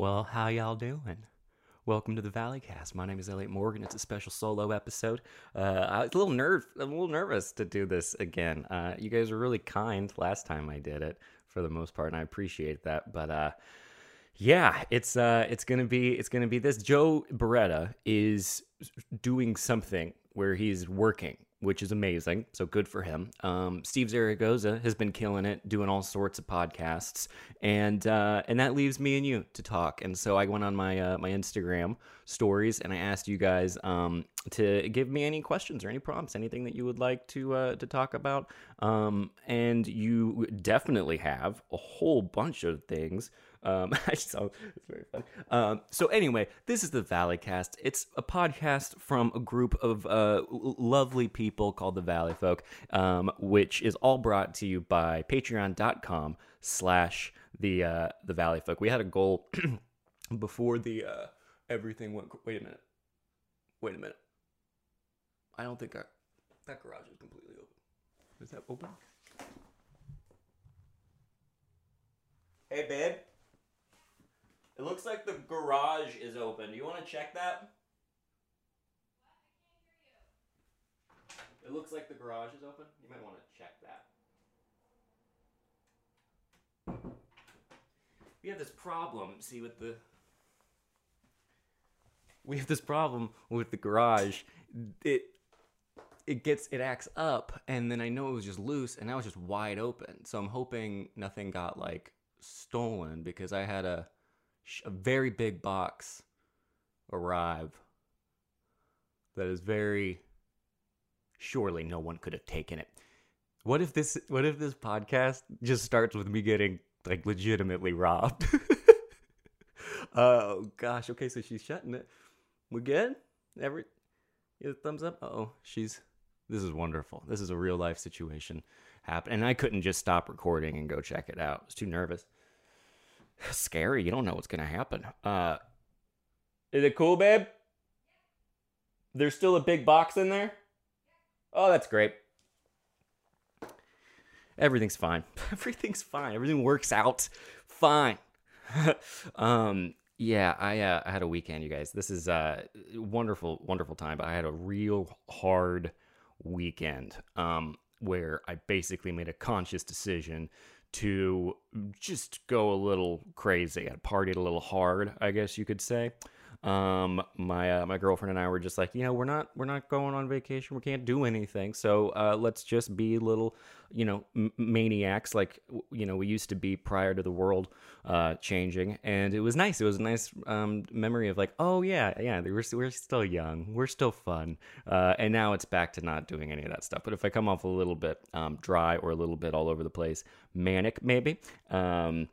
Well, how y'all doing? Welcome to the Valley Cast. My name is Elliott Morgan. It's a special solo episode. Uh, I was a little nerve, I'm a little nervous to do this again. Uh, you guys were really kind last time I did it, for the most part, and I appreciate that. But uh, yeah, it's uh, it's gonna be it's gonna be this. Joe Bereta is doing something where he's working which is amazing. So good for him. Um, Steve Zaragoza has been killing it, doing all sorts of podcasts, and uh, and that leaves me and you to talk. And so I went on my uh, my Instagram stories and I asked you guys um, to give me any questions or any prompts, anything that you would like to uh, to talk about. Um, and you definitely have a whole bunch of things. Um, I so it's very funny. Um, so anyway, this is the Valley Cast. It's a podcast from a group of uh, lovely people called the Valley Folk, um, which is all brought to you by Patreon.com slash the uh, the Valley Folk. We had a goal before the uh, everything went. Wait a minute. Wait a minute. I don't think that garage is completely open. Is that open? Hey, babe. It looks like the garage is open. Do you want to check that? It looks like the garage is open. You might want to check that. We have this problem, see, with the. We have this problem with the garage. It it gets it acts up and then I know it was just loose and now it's just wide open. So I'm hoping nothing got like stolen because I had a a very big box arrive that is very surely no one could have taken it. What if this what if this podcast just starts with me getting like legitimately robbed? oh gosh, okay, so she's shutting it. We good? Every thumbs up? oh, she's this is wonderful. This is a real life situation happen and I couldn't just stop recording and go check it out. I was too nervous scary. You don't know what's gonna happen. Uh, is it cool, babe? There's still a big box in there. Oh, that's great. Everything's fine. Everything's fine. Everything works out fine. um, yeah, I uh, I had a weekend, you guys. This is a uh, wonderful, wonderful time. But I had a real hard weekend um, where I basically made a conscious decision to just go a little crazy. I partied a little hard, I guess you could say. Um, my uh, my girlfriend and I were just like, you know, we're not we're not going on vacation. We can't do anything. So uh, let's just be little, you know, m- maniacs like you know we used to be prior to the world uh, changing. And it was nice. It was a nice um, memory of like, oh yeah, yeah, we're we're still young, we're still fun. Uh, and now it's back to not doing any of that stuff. But if I come off a little bit um, dry or a little bit all over the place, manic maybe, um,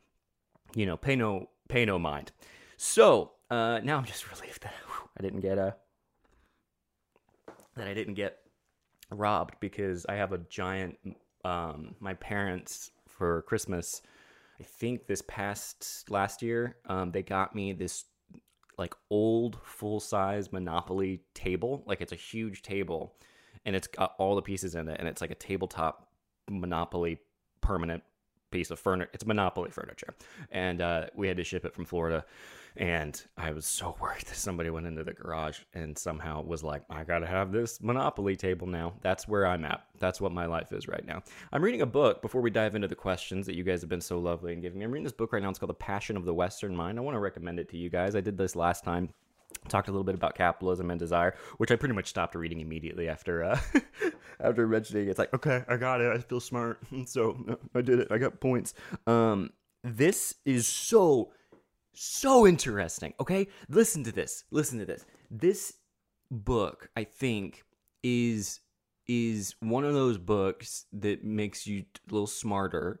you know, pay no pay no mind. So uh, now I'm just relieved that I didn't get a that I didn't get robbed because I have a giant. Um, my parents for Christmas, I think this past last year, um, they got me this like old full size Monopoly table. Like it's a huge table, and it's got all the pieces in it, and it's like a tabletop Monopoly permanent piece of furniture. It's Monopoly furniture, and uh, we had to ship it from Florida. And I was so worried that somebody went into the garage and somehow was like, I gotta have this Monopoly table now. That's where I'm at. That's what my life is right now. I'm reading a book before we dive into the questions that you guys have been so lovely and giving me. I'm reading this book right now. It's called The Passion of the Western Mind. I want to recommend it to you guys. I did this last time talked a little bit about capitalism and desire, which I pretty much stopped reading immediately after uh, after mentioning. It's like, okay, I got it. I feel smart, so I did it. I got points. Um, this is so so interesting. Okay, listen to this. Listen to this. This book, I think, is is one of those books that makes you a little smarter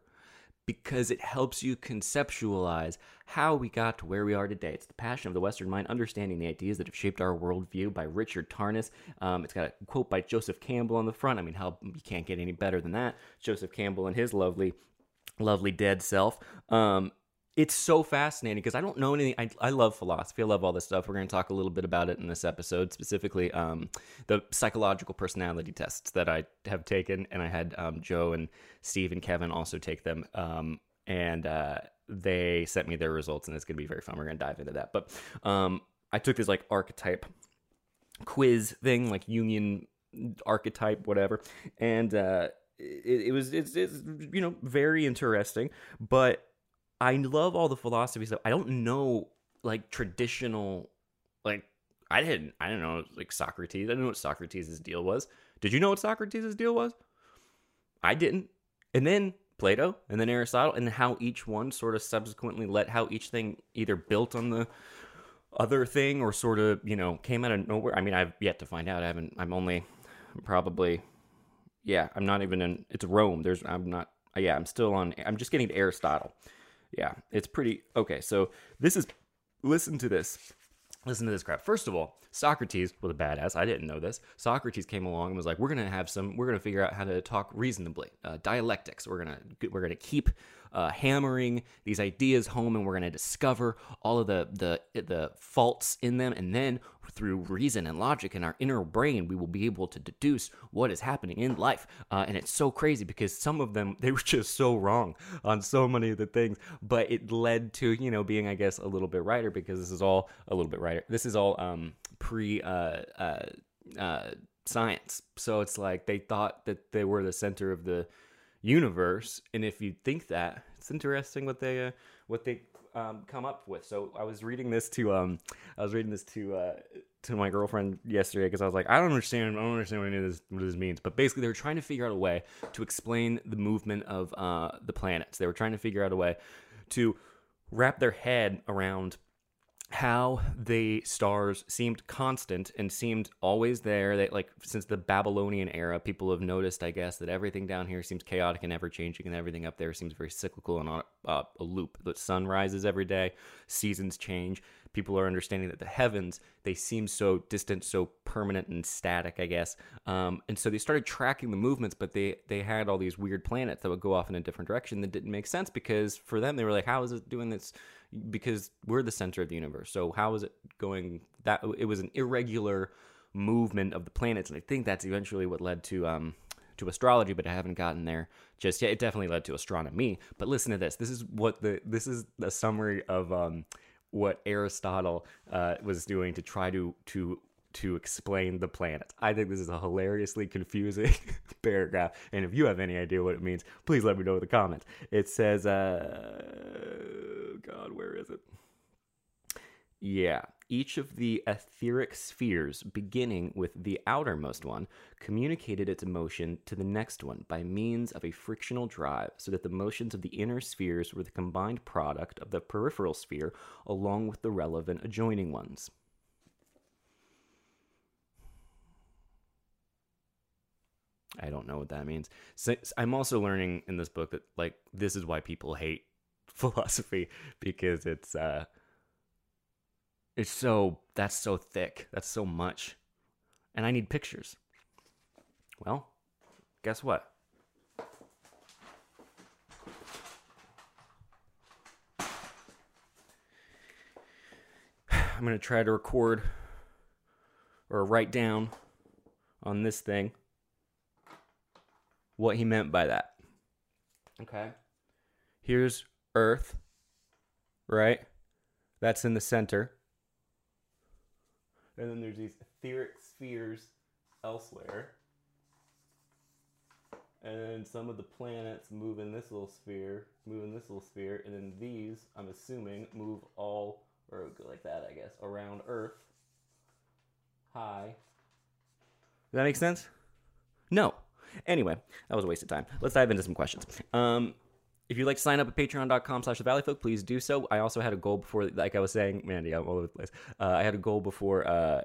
because it helps you conceptualize how we got to where we are today. It's The Passion of the Western Mind, Understanding the Ideas That Have Shaped Our Worldview by Richard Tarnas. Um, it's got a quote by Joseph Campbell on the front. I mean, how you can't get any better than that. Joseph Campbell and his lovely, lovely dead self. Um, it's so fascinating because I don't know anything. I, I love philosophy. I love all this stuff. We're going to talk a little bit about it in this episode, specifically um, the psychological personality tests that I have taken. And I had um, Joe and Steve and Kevin also take them. Um, and uh, they sent me their results, and it's gonna be very fun. We're gonna dive into that. But um, I took this like archetype quiz thing, like Jungian archetype, whatever, and uh, it, it was it's, it's you know very interesting. But I love all the philosophy stuff. I don't know like traditional like I didn't I didn't know like Socrates. I didn't know what Socrates' deal was. Did you know what Socrates' deal was? I didn't. And then Plato and then Aristotle and how each one sort of subsequently let how each thing either built on the other thing or sort of, you know, came out of nowhere. I mean, I've yet to find out. I haven't I'm only probably yeah, I'm not even in it's Rome. There's I'm not yeah, I'm still on I'm just getting to Aristotle. Yeah, it's pretty okay. So this is listen to this. Listen to this crap. First of all, Socrates was a badass. I didn't know this. Socrates came along and was like, "We're gonna have some. We're gonna figure out how to talk reasonably. Uh, dialectics. We're gonna we're gonna keep uh, hammering these ideas home, and we're gonna discover all of the the the faults in them, and then through reason and logic in our inner brain, we will be able to deduce what is happening in life. Uh, and it's so crazy because some of them they were just so wrong on so many of the things, but it led to you know being I guess a little bit righter because this is all a little bit righter. This is all um, pre uh, uh, uh, science, so it's like they thought that they were the center of the universe, and if you think that, it's interesting what they uh, what they um, come up with. So I was reading this to um, I was reading this to uh, to my girlfriend yesterday because I was like, I don't understand, I don't understand what any of this what this means. But basically, they were trying to figure out a way to explain the movement of uh, the planets. They were trying to figure out a way to wrap their head around how the stars seemed constant and seemed always there. They like since the Babylonian era, people have noticed, I guess, that everything down here seems chaotic and ever changing, and everything up there seems very cyclical and on uh, a loop. The sun rises every day, seasons change. People are understanding that the heavens they seem so distant, so permanent and static, I guess. Um, and so they started tracking the movements, but they they had all these weird planets that would go off in a different direction that didn't make sense because for them they were like, how is it doing this? Because we're the center of the universe. So how is it going? That it was an irregular movement of the planets, and I think that's eventually what led to um, to astrology. But I haven't gotten there just yet. It definitely led to astronomy. But listen to this. This is what the this is a summary of um, what Aristotle uh, was doing to try to to to explain the planets. I think this is a hilariously confusing paragraph, and if you have any idea what it means, please let me know in the comments. It says, uh, God, where is it? Yeah, each of the etheric spheres, beginning with the outermost one, communicated its motion to the next one by means of a frictional drive, so that the motions of the inner spheres were the combined product of the peripheral sphere along with the relevant adjoining ones. I don't know what that means. So, I'm also learning in this book that like this is why people hate philosophy because it's uh it's so that's so thick. That's so much. And I need pictures. Well, guess what? I'm going to try to record or write down on this thing what he meant by that. Okay. Here's Earth, right? That's in the center. And then there's these etheric spheres elsewhere. And then some of the planets move in this little sphere, move in this little sphere, and then these, I'm assuming, move all, or go like that, I guess, around Earth. High. Does that make sense? No. Anyway, that was a waste of time. Let's dive into some questions. Um, if you'd like to sign up at patreon.com slash the valley folk please do so i also had a goal before like i was saying mandy i'm all over the place uh, i had a goal before uh,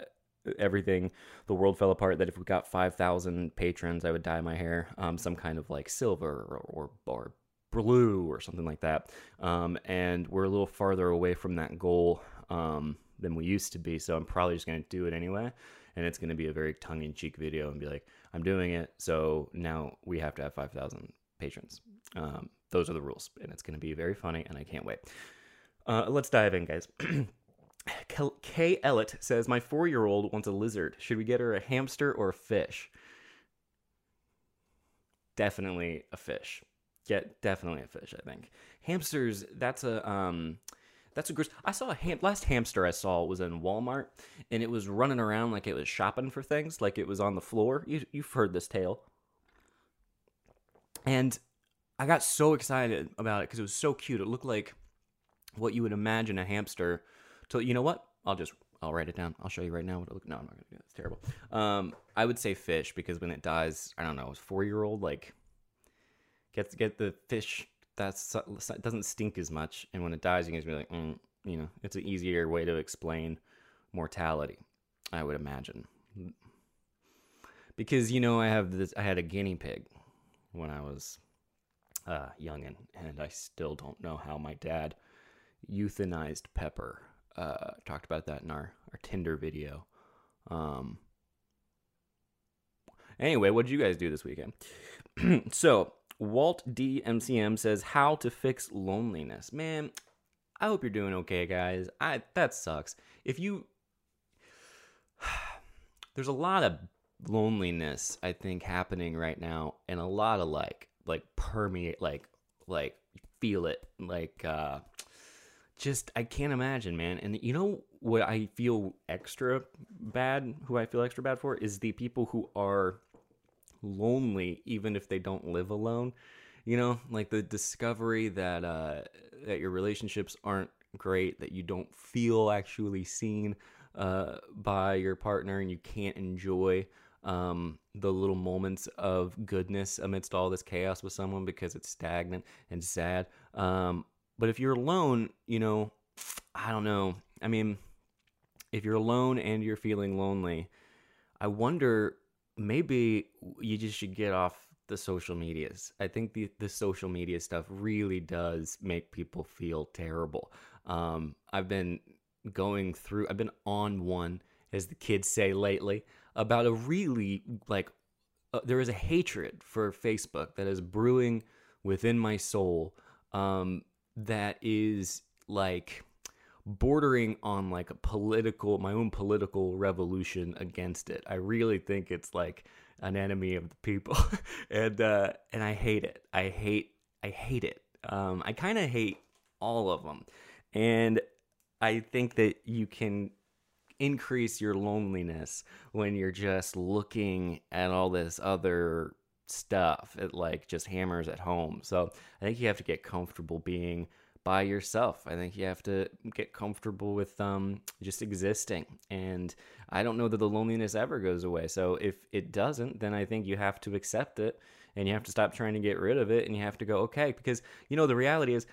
everything the world fell apart that if we got 5000 patrons i would dye my hair um, some kind of like silver or, or, blue or something like that um, and we're a little farther away from that goal um, than we used to be so i'm probably just going to do it anyway and it's going to be a very tongue-in-cheek video and be like i'm doing it so now we have to have 5000 patrons um, those are the rules, and it's going to be very funny, and I can't wait. Uh, let's dive in, guys. Kay Ellett says, My four year old wants a lizard. Should we get her a hamster or a fish? Definitely a fish. Get definitely a fish. I think hamsters. That's a um, that's a gross. I saw a ham- last hamster I saw was in Walmart, and it was running around like it was shopping for things, like it was on the floor. You you've heard this tale, and I got so excited about it because it was so cute. It looked like what you would imagine a hamster. So you know what? I'll just I'll write it down. I'll show you right now what it look. No, I'm not gonna do that. It's terrible. Um, I would say fish because when it dies, I don't know, It's four year old like gets get the fish that's doesn't stink as much, and when it dies, you can just be like, mm, you know, it's an easier way to explain mortality. I would imagine because you know I have this. I had a guinea pig when I was uh, and I still don't know how my dad euthanized Pepper. Uh, talked about that in our our Tinder video. Um, anyway, what did you guys do this weekend? so Walt DMCM says how to fix loneliness. Man, I hope you're doing okay, guys. I that sucks. If you there's a lot of loneliness I think happening right now and a lot of like like permeate like like feel it like uh just I can't imagine, man. And you know what I feel extra bad, who I feel extra bad for is the people who are lonely even if they don't live alone. You know, like the discovery that uh that your relationships aren't great, that you don't feel actually seen uh by your partner and you can't enjoy um, the little moments of goodness amidst all this chaos with someone because it's stagnant and sad. Um, but if you're alone, you know, I don't know. I mean, if you're alone and you're feeling lonely, I wonder maybe you just should get off the social medias. I think the the social media stuff really does make people feel terrible. Um, I've been going through. I've been on one, as the kids say lately, about a really like. Uh, there is a hatred for Facebook that is brewing within my soul. Um, that is like bordering on like a political my own political revolution against it. I really think it's like an enemy of the people. And uh and i hate it. I hate i hate it. Um i kind of hate all of them and i think that you can increase your loneliness when you're just looking at all this other stuff. It like just hammers at home. So i think you have to get comfortable being by yourself. I think you have to get comfortable with um, just existing. And I don't know that the loneliness ever goes away. So if it doesn't, then I think you have to accept it and you have to stop trying to get rid of it and you have to go, okay, because you know, the reality is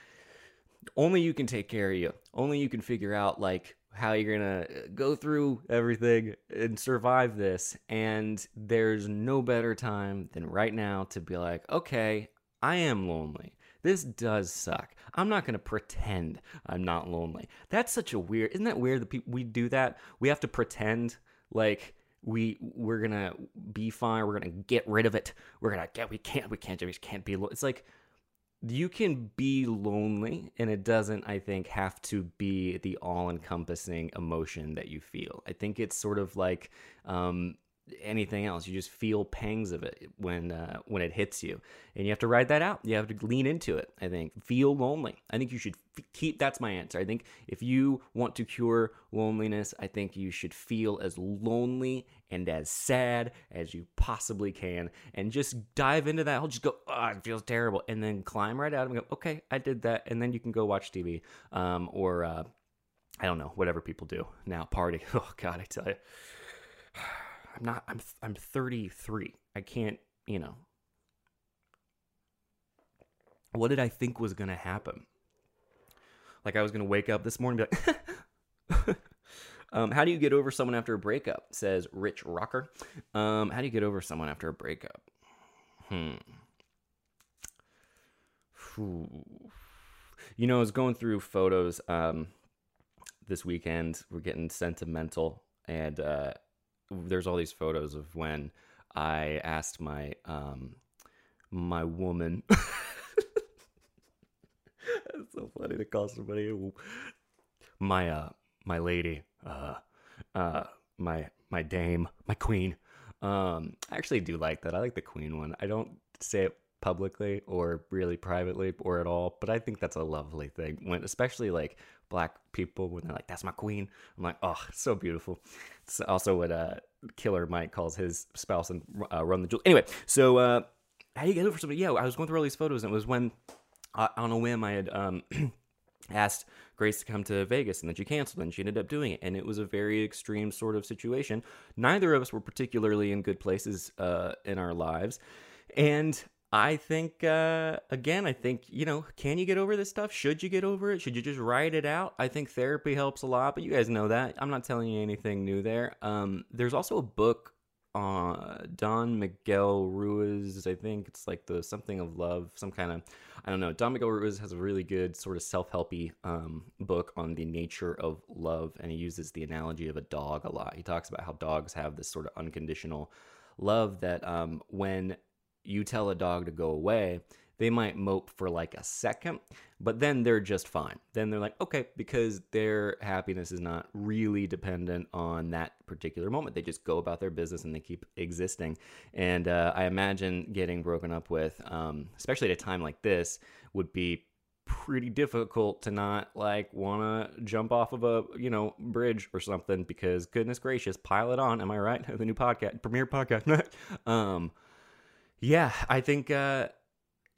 only you can take care of you. Only you can figure out like how you're going to go through everything and survive this. And there's no better time than right now to be like, okay, I am lonely. This does suck. I'm not going to pretend I'm not lonely. That's such a weird. Isn't that weird that people we do that? We have to pretend like we we're going to be fine. We're going to get rid of it. We're going to get we can't we can't we can't be it's like you can be lonely and it doesn't i think have to be the all-encompassing emotion that you feel i think it's sort of like um, anything else. You just feel pangs of it when uh, when it hits you, and you have to ride that out. You have to lean into it. I think feel lonely. I think you should f- keep. That's my answer. I think if you want to cure loneliness, I think you should feel as lonely and as sad as you possibly can, and just dive into that. I'll just go. Oh, it feels terrible, and then climb right out and go. Okay, I did that, and then you can go watch TV, um, or uh, I don't know, whatever people do now. Party. Oh God, I tell you. I'm not I'm I'm 33. I can't, you know. What did I think was going to happen? Like I was going to wake up this morning be like um, how do you get over someone after a breakup? Says Rich Rocker. Um, how do you get over someone after a breakup? Hmm. You know, I was going through photos um, this weekend. We're getting sentimental, and uh, there's all these photos of when I asked my um my woman. It's so funny to call somebody my uh my lady uh uh my my dame my queen. Um, I actually do like that. I like the queen one. I don't say it publicly or really privately or at all. But I think that's a lovely thing when, especially like black people, when they're like, "That's my queen." I'm like, "Oh, so beautiful." It's also what uh, Killer Mike calls his spouse and uh, Run the Jewels. Anyway, so uh, how do you get over somebody? Yeah, I was going through all these photos, and it was when uh, on a whim I had um, asked Grace to come to Vegas, and then she canceled, and she ended up doing it, and it was a very extreme sort of situation. Neither of us were particularly in good places uh, in our lives, and I think, uh, again, I think, you know, can you get over this stuff? Should you get over it? Should you just write it out? I think therapy helps a lot, but you guys know that. I'm not telling you anything new there. Um, there's also a book uh, Don Miguel Ruiz. I think it's like the something of love, some kind of I don't know. Don Miguel Ruiz has a really good sort of self helpy um, book on the nature of love, and he uses the analogy of a dog a lot. He talks about how dogs have this sort of unconditional love that um, when you tell a dog to go away, they might mope for like a second, but then they're just fine. Then they're like, okay, because their happiness is not really dependent on that particular moment. They just go about their business and they keep existing. And uh, I imagine getting broken up with, um, especially at a time like this, would be pretty difficult to not like want to jump off of a you know bridge or something because goodness gracious pile it on am i right the new podcast premiere podcast um yeah i think uh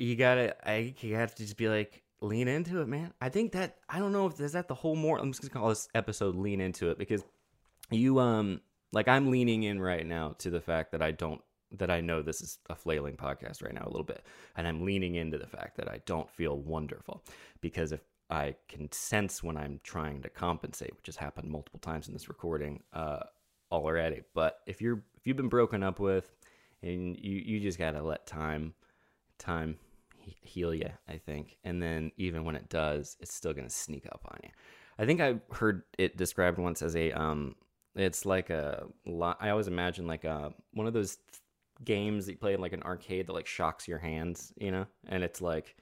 you gotta I you have to just be like lean into it, man. I think that I don't know if is that the whole more I'm just gonna call this episode lean into it because you um like I'm leaning in right now to the fact that I don't that I know this is a flailing podcast right now a little bit. And I'm leaning into the fact that I don't feel wonderful because if I can sense when I'm trying to compensate, which has happened multiple times in this recording uh, already. But if you're if you've been broken up with and you you just gotta let time time heal you, I think. And then even when it does, it's still to sneak up on you. I think I heard it described once as a um it's like a I always imagine like a one of those games that you play in like an arcade that like shocks your hands, you know? And it's like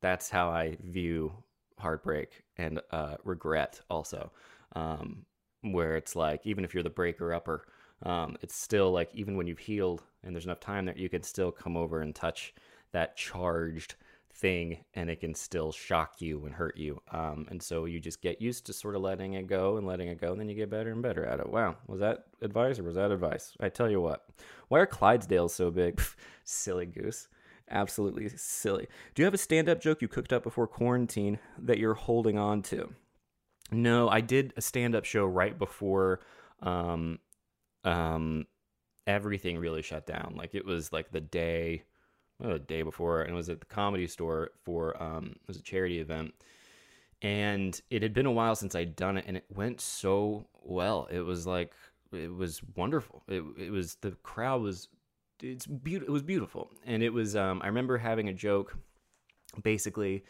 that's how I view heartbreak and uh regret also. Um where it's like even if you're the breaker upper, um it's still like even when you've healed and there's enough time that you can still come over and touch that charged thing and it can still shock you and hurt you. Um, and so you just get used to sort of letting it go and letting it go, and then you get better and better at it. Wow, was that advice or was that advice? I tell you what, why are Clydesdales so big? Silly goose. Absolutely silly. Do you have a stand up joke you cooked up before quarantine that you're holding on to? No, I did a stand up show right before um, um, everything really shut down. Like it was like the day oh, the day before, and it was at the comedy store for um, it was a charity event, and it had been a while since I'd done it, and it went so well. It was like it was wonderful. It it was the crowd was it's beautiful. It was beautiful, and it was. Um, I remember having a joke, basically,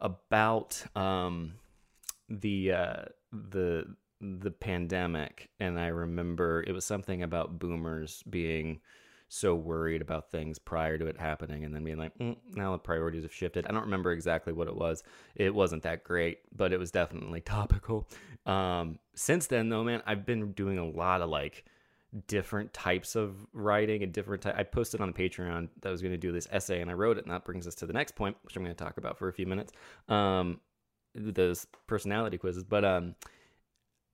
about um, the uh, the the pandemic, and I remember it was something about boomers being so worried about things prior to it happening and then being like, mm, now the priorities have shifted. I don't remember exactly what it was. It wasn't that great, but it was definitely topical. Um, since then, though, man, I've been doing a lot of like different types of writing and different ty- I posted on the Patreon that I was going to do this essay and I wrote it and that brings us to the next point which I'm going to talk about for a few minutes um those personality quizzes but um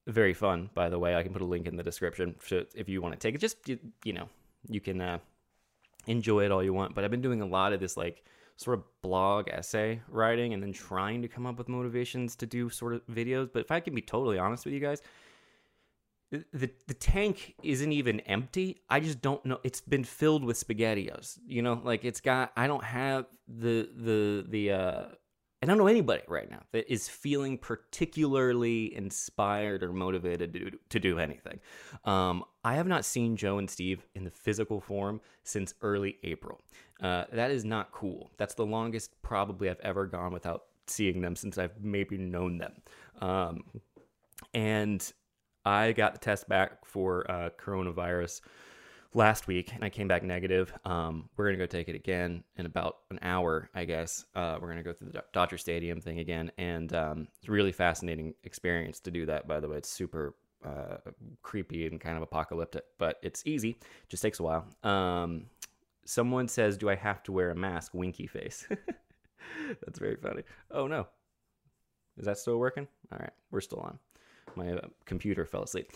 very fun by the way I can put a link in the description if you want to take it just you, you know you can uh, enjoy it all you want. But I've been doing a lot of this like sort of blog essay writing and then trying to come up with motivations to do sort of videos. But if I can be totally honest with you guys, the the tank isn't even empty. I just don't know. It's been filled with spaghettios. You know, like it's got. I don't have the the the uh I don't know anybody right now that is feeling particularly inspired or motivated to do, to do anything. Um, I have not seen Joe and Steve in the physical form since early April. Uh, that is not cool. That's the longest probably I've ever gone without seeing them since I've maybe known them. Um, and I got the test back for uh, coronavirus last week and I came back negative. Um, we're gonna go take it again in about an hour, I guess. Uh, we're gonna go through the Dodger Stadium thing again, and um, it's a really fascinating experience to do that. By the way, it's super uh, creepy and kind of apocalyptic, but it's easy. Just takes a while. Um, someone says, "Do I have to wear a mask?" Winky face. That's very funny. Oh no, is that still working? All right, we're still on. My uh, computer fell asleep.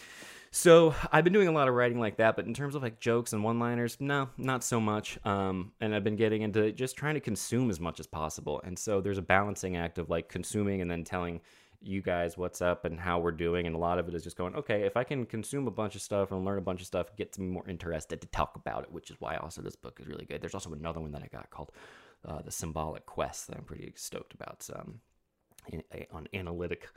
So I've been doing a lot of writing like that, but in terms of like jokes and one-liners, no, not so much. Um, and I've been getting into just trying to consume as much as possible. And so there's a balancing act of like consuming and then telling you guys what's up and how we're doing. And a lot of it is just going, okay, if I can consume a bunch of stuff and learn a bunch of stuff, gets me more interested to talk about it, which is why also this book is really good. There's also another one that I got called uh, The Symbolic Quest that I'm pretty stoked about. Um, on analytic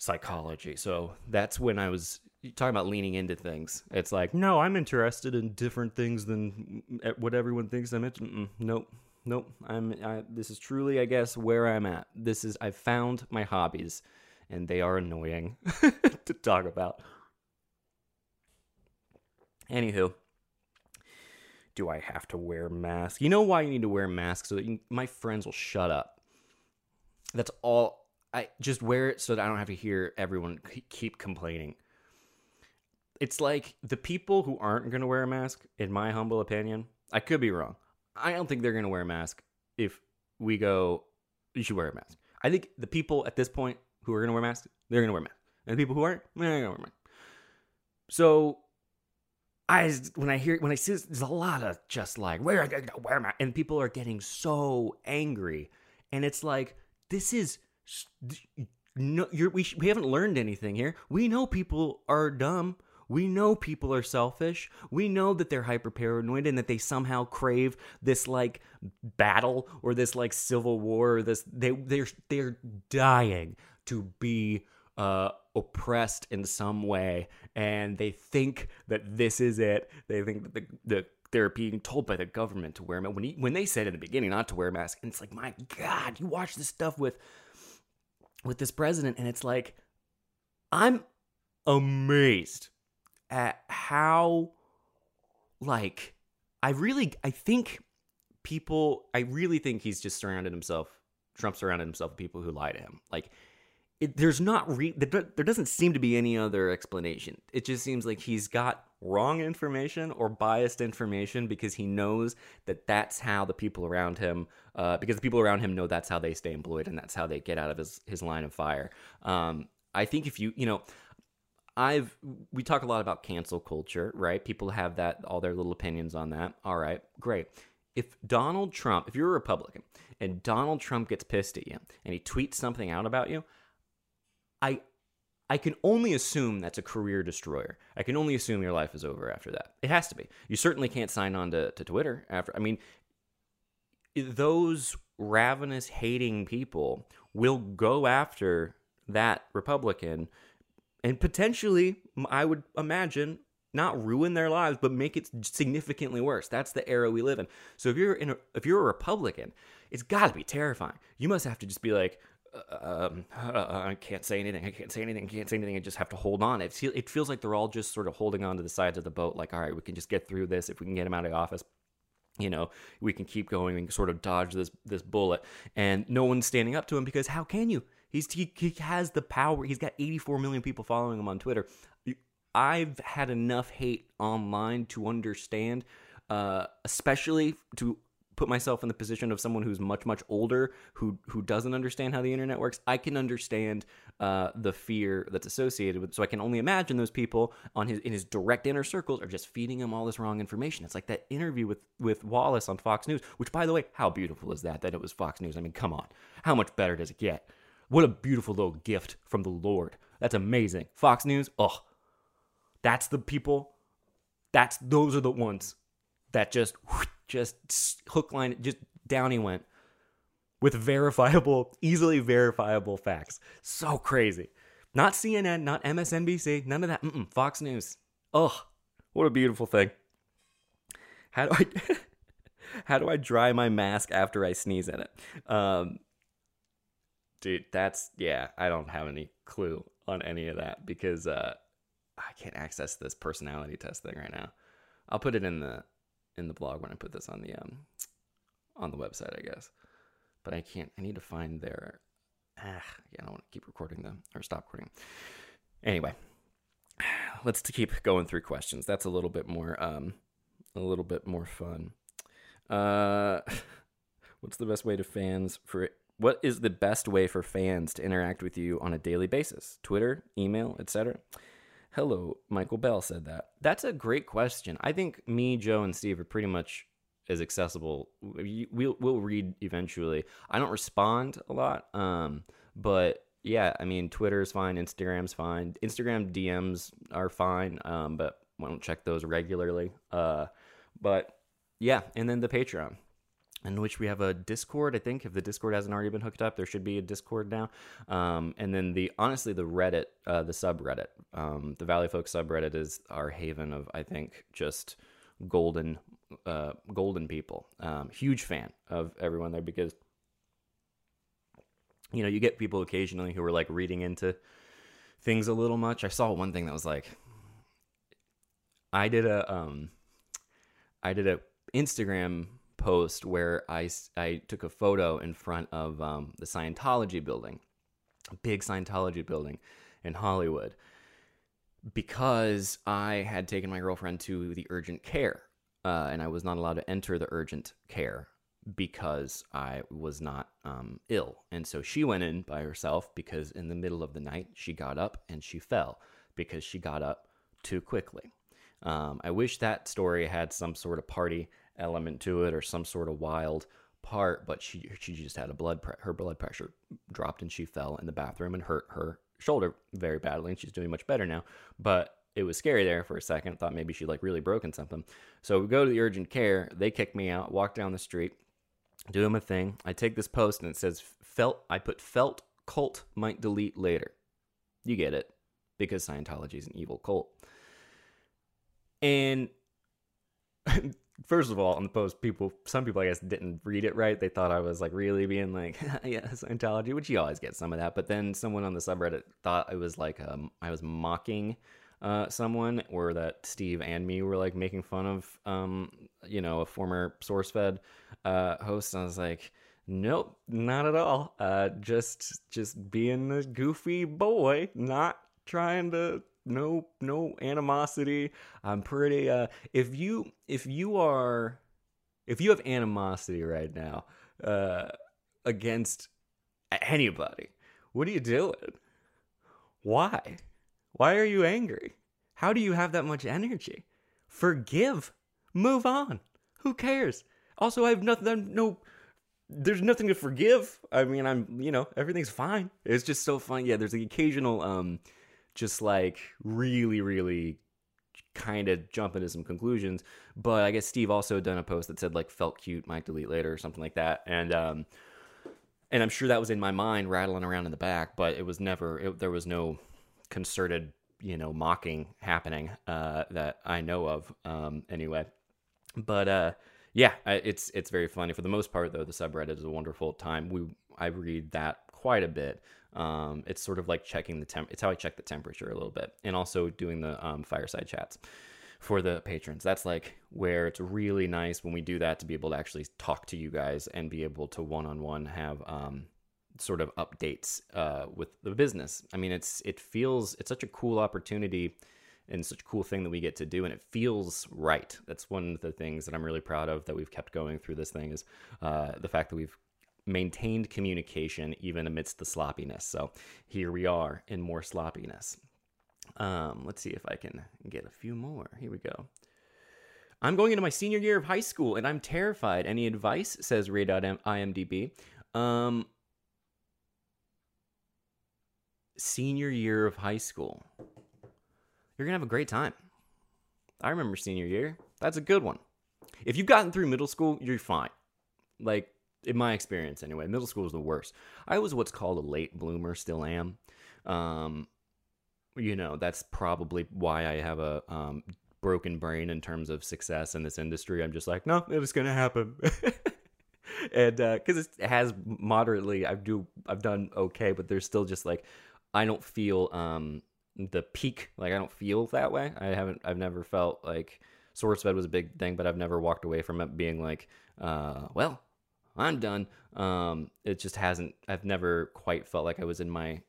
psychology. So that's when I was talking about leaning into things. It's like, no, I'm interested in different things than what everyone thinks I'm interested. Nope, nope. I'm. I, this is truly, I guess, where I'm at. This is. I've found my hobbies, and they are annoying to talk about. Anywho, do I have to wear a mask? You know why you need to wear a mask so that you, my friends will shut up. That's all. I just wear it so that I don't have to hear everyone keep complaining. It's like the people who aren't going to wear a mask, in my humble opinion, I could be wrong. I don't think they're going to wear a mask if we go, you should wear a mask. I think the people at this point who are going to wear masks, they're going to wear masks. And the people who aren't, they're going to wear masks. So I when I hear when I see this, there's a lot of just like where I gotta wear my and people are getting so angry, and it's like this is no we we haven't learned anything here. We know people are dumb. We know people are selfish. We know that they're hyper paranoid and that they somehow crave this like battle or this like civil war or this they they're they're dying to be uh, oppressed in some way and they think that this is it. They think that the, the they're being told by the government to wear a mask. When, he, when they said in the beginning not to wear a mask, and it's like, my God, you watch this stuff with with this president, and it's like, I'm amazed at how like I really I think people I really think he's just surrounded himself Trump surrounded himself with people who lie to him. Like it, there's not re- there doesn't seem to be any other explanation. It just seems like he's got wrong information or biased information because he knows that that's how the people around him, uh, because the people around him know that's how they stay employed and that's how they get out of his his line of fire. Um, I think if you you know I've we talk a lot about cancel culture, right? People have that all their little opinions on that. All right, great. If Donald Trump, if you're a Republican and Donald Trump gets pissed at you and he tweets something out about you, I I can only assume that's a career destroyer. I can only assume your life is over after that. It has to be. You certainly can't sign on to, to Twitter after. I mean, those ravenous hating people will go after that Republican and potentially, I would imagine, not ruin their lives, but make it significantly worse. That's the era we live in. So if you're in a, if you're a Republican, it's got to be terrifying. You must have to just be like, um, uh, I can't say anything. I can't say anything. I can't say anything. I just have to hold on. It, it feels like they're all just sort of holding on to the sides of the boat. Like, all right, we can just get through this. If we can get him out of the office, you know, we can keep going. and sort of dodge this this bullet. And no one's standing up to him because how can you? He's he, he has the power. He's got 84 million people following him on Twitter. I've had enough hate online to understand, uh, especially to put myself in the position of someone who's much much older who who doesn't understand how the internet works i can understand uh, the fear that's associated with so i can only imagine those people on his in his direct inner circles are just feeding him all this wrong information. It's like that interview with with wallace on fox news which by the way how beautiful is that that it was fox news? I mean come on. How much better does it get? What a beautiful little gift from the lord. That's amazing. Fox news? Oh that's the people that's those are the ones that just just hook line just down he went with verifiable easily verifiable facts. So crazy. Not cnn not msnbc none of that. Mm-mm. fox news. Oh what a beautiful thing. How do i how do i dry my mask after i sneeze in it? Um dude that's yeah i don't have any clue on any of that because uh i can't access this personality test thing right now. I'll put it in the in the blog when I put this on the um on the website, I guess. But I can't. I need to find their. Ah, yeah, I don't want to keep recording them or stop recording. Anyway, let's keep going through questions. That's a little bit more um a little bit more fun. Uh, what's the best way to fans for what is the best way for fans to interact with you on a daily basis? Twitter, email, etc. Hello, Michael Bell said that. That's a great question. I think me, Joe, and Steve are pretty much as accessible. We'll we'll read eventually. I don't respond a lot, um, but yeah, I mean, Twitter's fine, Instagram's fine. Instagram DMs are fine, um, but I don't check those regularly. Uh, but yeah, and then the Patreon, in which we have a Discord. I think if the Discord hasn't already been hooked up, there should be a Discord now. Um, and then the honestly, the Reddit, uh, the subreddit, um, the Valley Folk subreddit is our haven of I think just golden, uh, golden people. Um, huge fan of everyone there because you know, you get people occasionally who are like reading into things a little much. I saw one thing that was like, I did a, um, I did a Instagram post where I, I took a photo in front of um, the Scientology building, a big Scientology building in Hollywood, because I had taken my girlfriend to the urgent care, uh, and I was not allowed to enter the urgent care because I was not um, ill. And so she went in by herself because in the middle of the night she got up and she fell because she got up too quickly. Um, I wish that story had some sort of party element to it or some sort of wild part, but she she just had a blood pre- her blood pressure dropped and she fell in the bathroom and hurt her shoulder very badly, and she's doing much better now. But it was scary there for a second. Thought maybe she like really broken something. So we go to the urgent care. They kick me out. Walk down the street doing my thing. I take this post and it says felt. I put felt cult might delete later. You get it because Scientology is an evil cult. And first of all, on the post, people, some people, I guess, didn't read it right. They thought I was like really being like, yeah, Scientology, which you always get some of that. But then someone on the subreddit thought I was like, um, I was mocking uh, someone, or that Steve and me were like making fun of, um, you know, a former SourceFed uh, host. And I was like, nope, not at all. Uh, just just being a goofy boy, not trying to no no animosity. I'm pretty. Uh, if you if you are if you have animosity right now uh, against anybody, what are you doing? Why? Why are you angry? How do you have that much energy? Forgive. Move on. Who cares? Also, I have nothing, no, there's nothing to forgive. I mean, I'm, you know, everything's fine. It's just so fun. Yeah, there's the occasional, um, just like really, really kind of jump into some conclusions. But I guess Steve also done a post that said like felt cute, might delete later or something like that. And, um, and I'm sure that was in my mind rattling around in the back, but it was never, it, there was no concerted, you know, mocking happening uh, that I know of. Um, anyway, but uh, yeah, it's it's very funny. For the most part, though, the subreddit is a wonderful time. We I read that quite a bit. Um, it's sort of like checking the temp. It's how I check the temperature a little bit, and also doing the um, fireside chats for the patrons. That's like where it's really nice when we do that to be able to actually talk to you guys and be able to one on one have um, sort of updates uh, with the business. I mean, it's it feels it's such a cool opportunity and such a cool thing that we get to do, and it feels right. That's one of the things that I'm really proud of that we've kept going through this thing is uh, the fact that we've maintained communication even amidst the sloppiness. So here we are in more sloppiness. Um, let's see if I can get a few more. Here we go. I'm going into my senior year of high school and I'm terrified. Any advice? Says Ray.imdb. Um, senior year of high school. You're going to have a great time. I remember senior year. That's a good one. If you've gotten through middle school, you're fine. Like, in my experience anyway, middle school was the worst. I was what's called a late bloomer, still am. Um, you know, that's probably why I have a um, broken brain in terms of success in this industry. I'm just like, no, it was going to happen. and because uh, it has moderately, I do, I've done okay, but there's still just like I don't feel um the peak like I don't feel that way. I haven't I've never felt like SourceFed was a big thing, but I've never walked away from it being like, uh, well, I'm done. Um, it just hasn't. I've never quite felt like I was in my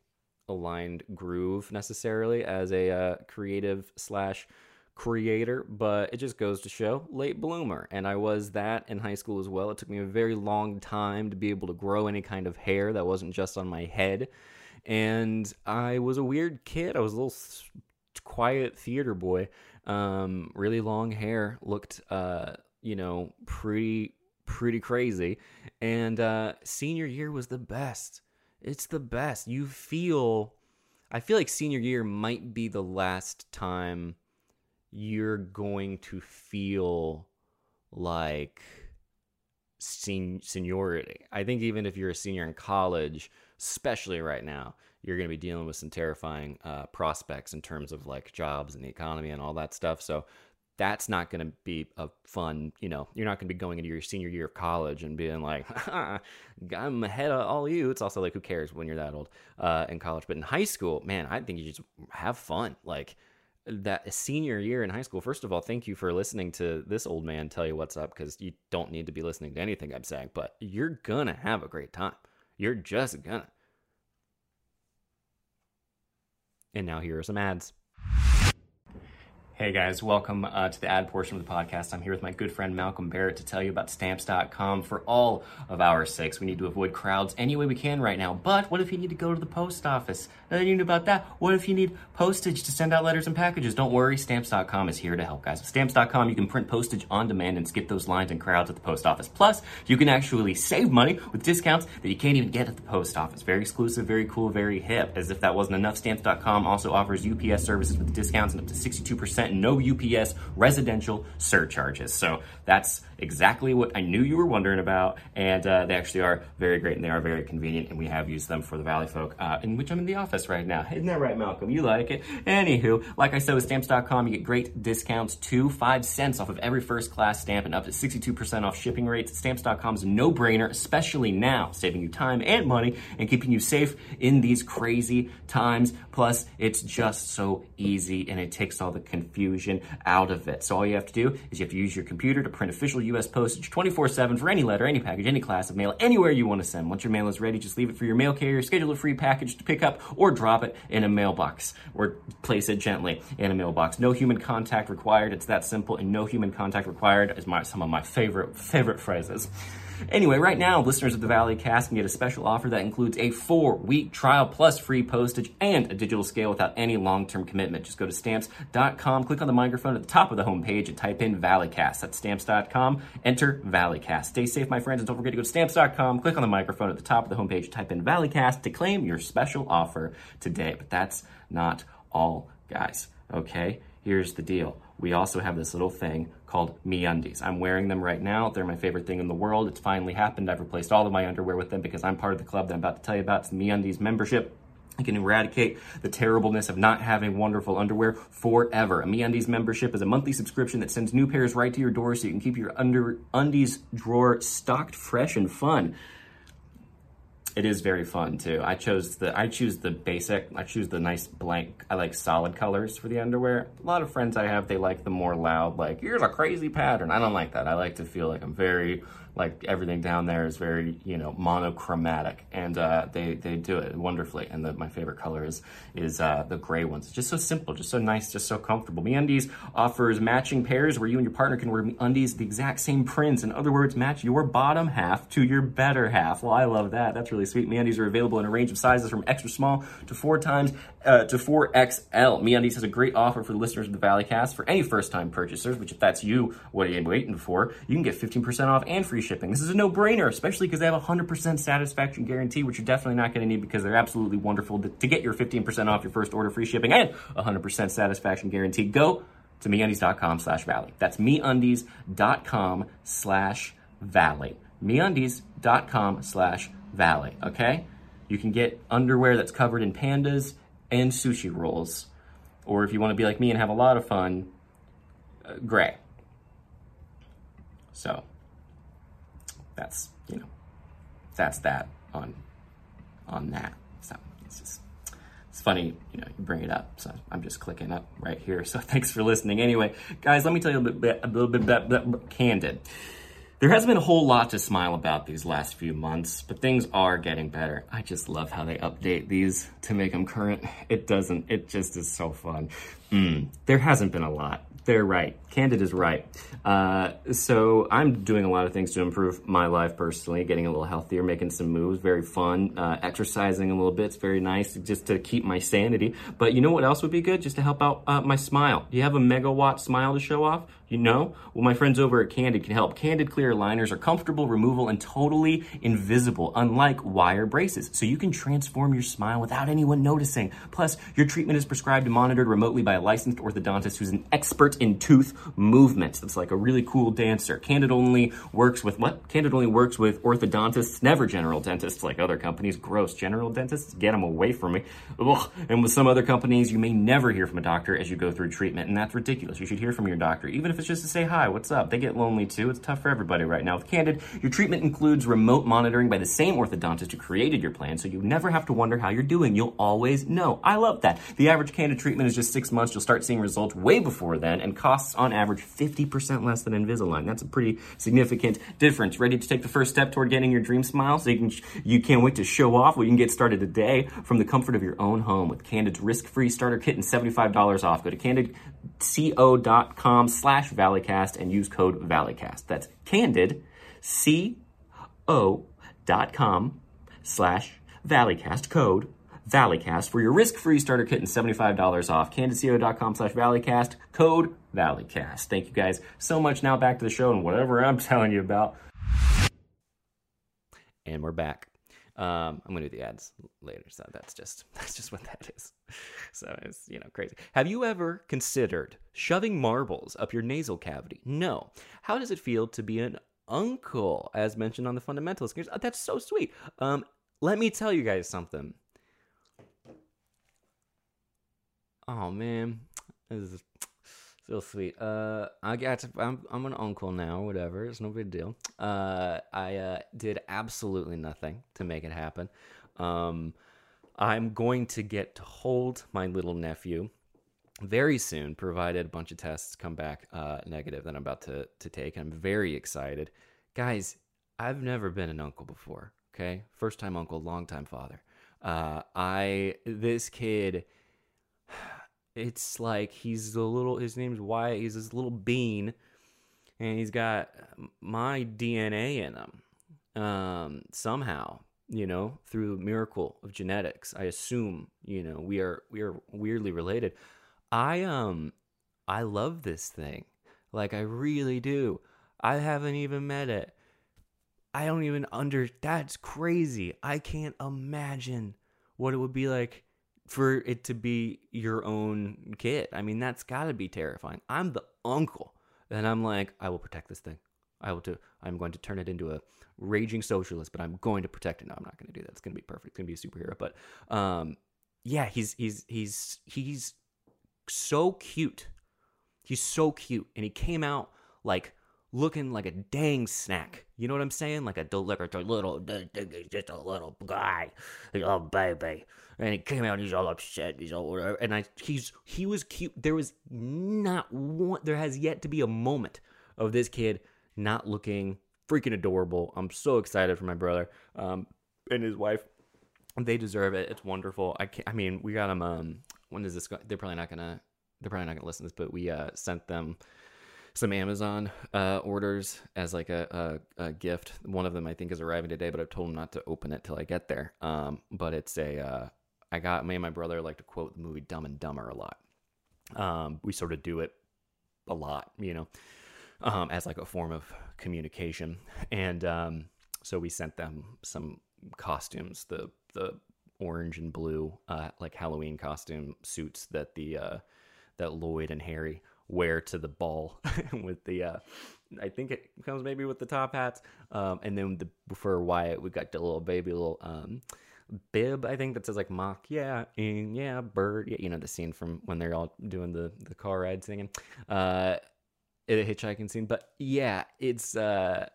aligned groove necessarily as a uh, creative slash creator, but it just goes to show late bloomer. And I was that in high school as well. It took me a very long time to be able to grow any kind of hair that wasn't just on my head. And I was a weird kid. I was a little quiet theater boy. Um, really long hair, looked, uh, you know, pretty, pretty crazy. And uh, senior year was the best. It's the best. You feel, I feel like senior year might be the last time you're going to feel like sen- seniority. I think even if you're a senior in college, especially right now, you're going to be dealing with some terrifying uh, prospects in terms of like jobs and the economy and all that stuff. So that's not going to be a fun, you know, you're not going to be going into your senior year of college and being like, I'm ahead of all you. It's also like, who cares when you're that old uh, in college? But in high school, man, I think you just have fun. Like, that senior year in high school, first of all, thank you for listening to this old man tell you what's up because you don't need to be listening to anything I'm saying, but you're gonna have a great time. You're just gonna. And now here are some ads. Hey guys, welcome uh, to the ad portion of the podcast. I'm here with my good friend Malcolm Barrett to tell you about stamps.com for all of our sakes. We need to avoid crowds any way we can right now. But what if you need to go to the post office? Nothing you about that. What if you need postage to send out letters and packages? Don't worry, stamps.com is here to help, guys. With stamps.com, you can print postage on demand and skip those lines and crowds at the post office. Plus, you can actually save money with discounts that you can't even get at the post office. Very exclusive, very cool, very hip. As if that wasn't enough, stamps.com also offers UPS services with discounts and up to 62% and no UPS residential surcharges. So that's exactly what I knew you were wondering about. And uh, they actually are very great and they are very convenient. And we have used them for the Valley folk, uh, in which I'm in the office right now. Isn't that right, Malcolm? You like it? Anywho, like I said with stamps.com, you get great discounts too. Five cents off of every first class stamp and up to 62% off shipping rates. Stamps.com is a no brainer, especially now, saving you time and money and keeping you safe in these crazy times. Plus, it's just so easy and it takes all the confusion out of it. So all you have to do is you have to use your computer to print official U.S. postage 24-7 for any letter, any package, any class of mail, anywhere you want to send. Once your mail is ready, just leave it for your mail carrier, schedule a free package to pick up, or drop it in a mailbox, or place it gently in a mailbox. No human contact required. It's that simple, and no human contact required is my, some of my favorite, favorite phrases. Anyway, right now, listeners of the Valley Cast can get a special offer that includes a four week trial plus free postage and a digital scale without any long term commitment. Just go to stamps.com, click on the microphone at the top of the homepage, and type in Valleycast. That's stamps.com, enter Valleycast. Stay safe, my friends, and don't forget to go to stamps.com, click on the microphone at the top of the homepage, type in Valleycast to claim your special offer today. But that's not all, guys, okay? Here's the deal. We also have this little thing called MeUndies. I'm wearing them right now. They're my favorite thing in the world. It's finally happened. I've replaced all of my underwear with them because I'm part of the club that I'm about to tell you about. It's the MeUndies membership. I can eradicate the terribleness of not having wonderful underwear forever. A MeUndies membership is a monthly subscription that sends new pairs right to your door so you can keep your under undies drawer stocked fresh and fun it is very fun too. I chose the I choose the basic. I choose the nice blank. I like solid colors for the underwear. A lot of friends I have they like the more loud. Like here's a crazy pattern. I don't like that. I like to feel like I'm very like everything down there is very you know monochromatic, and uh, they they do it wonderfully. And the, my favorite color is is uh, the gray ones. Just so simple, just so nice, just so comfortable. MeUndies offers matching pairs where you and your partner can wear undies the exact same prints. In other words, match your bottom half to your better half. Well, I love that. That's really sweet. MeUndies are available in a range of sizes from extra small to four times uh, to 4XL. MeUndies has a great offer for the listeners of the Valleycast for any first-time purchasers, which if that's you, what are you waiting for? You can get 15% off and free shipping. This is a no-brainer, especially because they have a 100% satisfaction guarantee, which you're definitely not going to need because they're absolutely wonderful. To, to get your 15% off your first order, free shipping, and 100% satisfaction guarantee, go to MeUndies.com slash Valley. That's MeUndies.com slash Valley. MeUndies.com slash Valley, okay? You can get underwear that's covered in pandas and sushi rolls. Or if you want to be like me and have a lot of fun, uh, gray. So that's, you know, that's that on on that. So it's just it's funny, you know, you bring it up. So I'm just clicking up right here. So thanks for listening. Anyway, guys, let me tell you a, little bit, a little bit, bit, bit candid. There hasn't been a whole lot to smile about these last few months, but things are getting better. I just love how they update these to make them current. It doesn't, it just is so fun. Mm, there hasn't been a lot they're right. Candid is right. Uh, so I'm doing a lot of things to improve my life personally, getting a little healthier, making some moves, very fun, uh, exercising a little bit. It's very nice just to keep my sanity. But you know what else would be good? Just to help out uh, my smile. Do you have a megawatt smile to show off? You know? Well, my friends over at Candid can help. Candid clear liners are comfortable, removal, and totally invisible, unlike wire braces. So you can transform your smile without anyone noticing. Plus, your treatment is prescribed and monitored remotely by a licensed orthodontist who's an expert in tooth movements. It's like a really cool dancer. Candid only works with what? Candid only works with orthodontists, never general dentists like other companies. Gross. General dentists, get them away from me. Ugh. And with some other companies, you may never hear from a doctor as you go through treatment, and that's ridiculous. You should hear from your doctor, even if it's just to say hi, what's up? They get lonely too. It's tough for everybody right now. With Candid, your treatment includes remote monitoring by the same orthodontist who created your plan, so you never have to wonder how you're doing. You'll always know. I love that. The average Candid treatment is just six months. You'll start seeing results way before then, and costs on average 50% less than Invisalign. That's a pretty significant difference. Ready to take the first step toward getting your dream smile so you can you can't wait to show off? Well, you can get started today from the comfort of your own home with Candid's risk-free starter kit and $75 off. Go to candidco.com slash valleycast and use code Valleycast. That's candid, C-O.com slash Valleycast code Valleycast for your risk-free starter kit and $75 off. CandidCO.com slash Valleycast, code Valleycast. Thank you guys so much. Now back to the show and whatever I'm telling you about. And we're back. Um, I'm gonna do the ads later, so that's just that's just what that is. So it's you know crazy. Have you ever considered shoving marbles up your nasal cavity? No. How does it feel to be an uncle, as mentioned on the Fundamentalist? That's so sweet. Um, let me tell you guys something. Oh man, this is so sweet. Uh, I got. I'm I'm an uncle now. Whatever. It's no big deal. Uh, I uh, did absolutely nothing to make it happen. Um, I'm going to get to hold my little nephew very soon, provided a bunch of tests come back uh, negative that I'm about to to take. I'm very excited, guys. I've never been an uncle before. Okay, first time uncle, long time father. Uh, I this kid it's like he's a little his name's Wyatt, he's this little bean and he's got my DNA in him. Um somehow, you know, through the miracle of genetics. I assume, you know, we are we are weirdly related. I um I love this thing. Like I really do. I haven't even met it. I don't even under that's crazy. I can't imagine what it would be like for it to be your own kid. I mean, that's got to be terrifying. I'm the uncle, and I'm like, I will protect this thing. I will do. I'm going to turn it into a raging socialist, but I'm going to protect it. No, I'm not going to do that. It's going to be perfect. It's going to be a superhero. But um, yeah, he's he's he's he's so cute. He's so cute, and he came out like looking like a dang snack. You know what I'm saying? Like a a little, just a little guy, a little baby. And he came out, he's all upset. He's all whatever. And I, he's he was cute. There was not one. There has yet to be a moment of this kid not looking freaking adorable. I'm so excited for my brother um, and his wife. They deserve it. It's wonderful. I can't. I mean, we got them. Um, when does this go? They're probably not gonna. They're probably not gonna listen to this, but we uh, sent them some Amazon uh, orders as like a, a, a, gift. One of them I think is arriving today, but I've told them not to open it till I get there. Um, but it's a uh, I got me and my brother like to quote the movie Dumb and Dumber a lot. Um, we sort of do it a lot, you know, um, as like a form of communication. And um, so we sent them some costumes, the the orange and blue uh, like Halloween costume suits that the uh, that Lloyd and Harry wear to the ball with the uh I think it comes maybe with the top hats. Um and then the for Wyatt we got the little baby little um bib I think that says like mock yeah and yeah bird yeah, you know the scene from when they're all doing the the car ride singing. Uh the hitchhiking scene. But yeah, it's uh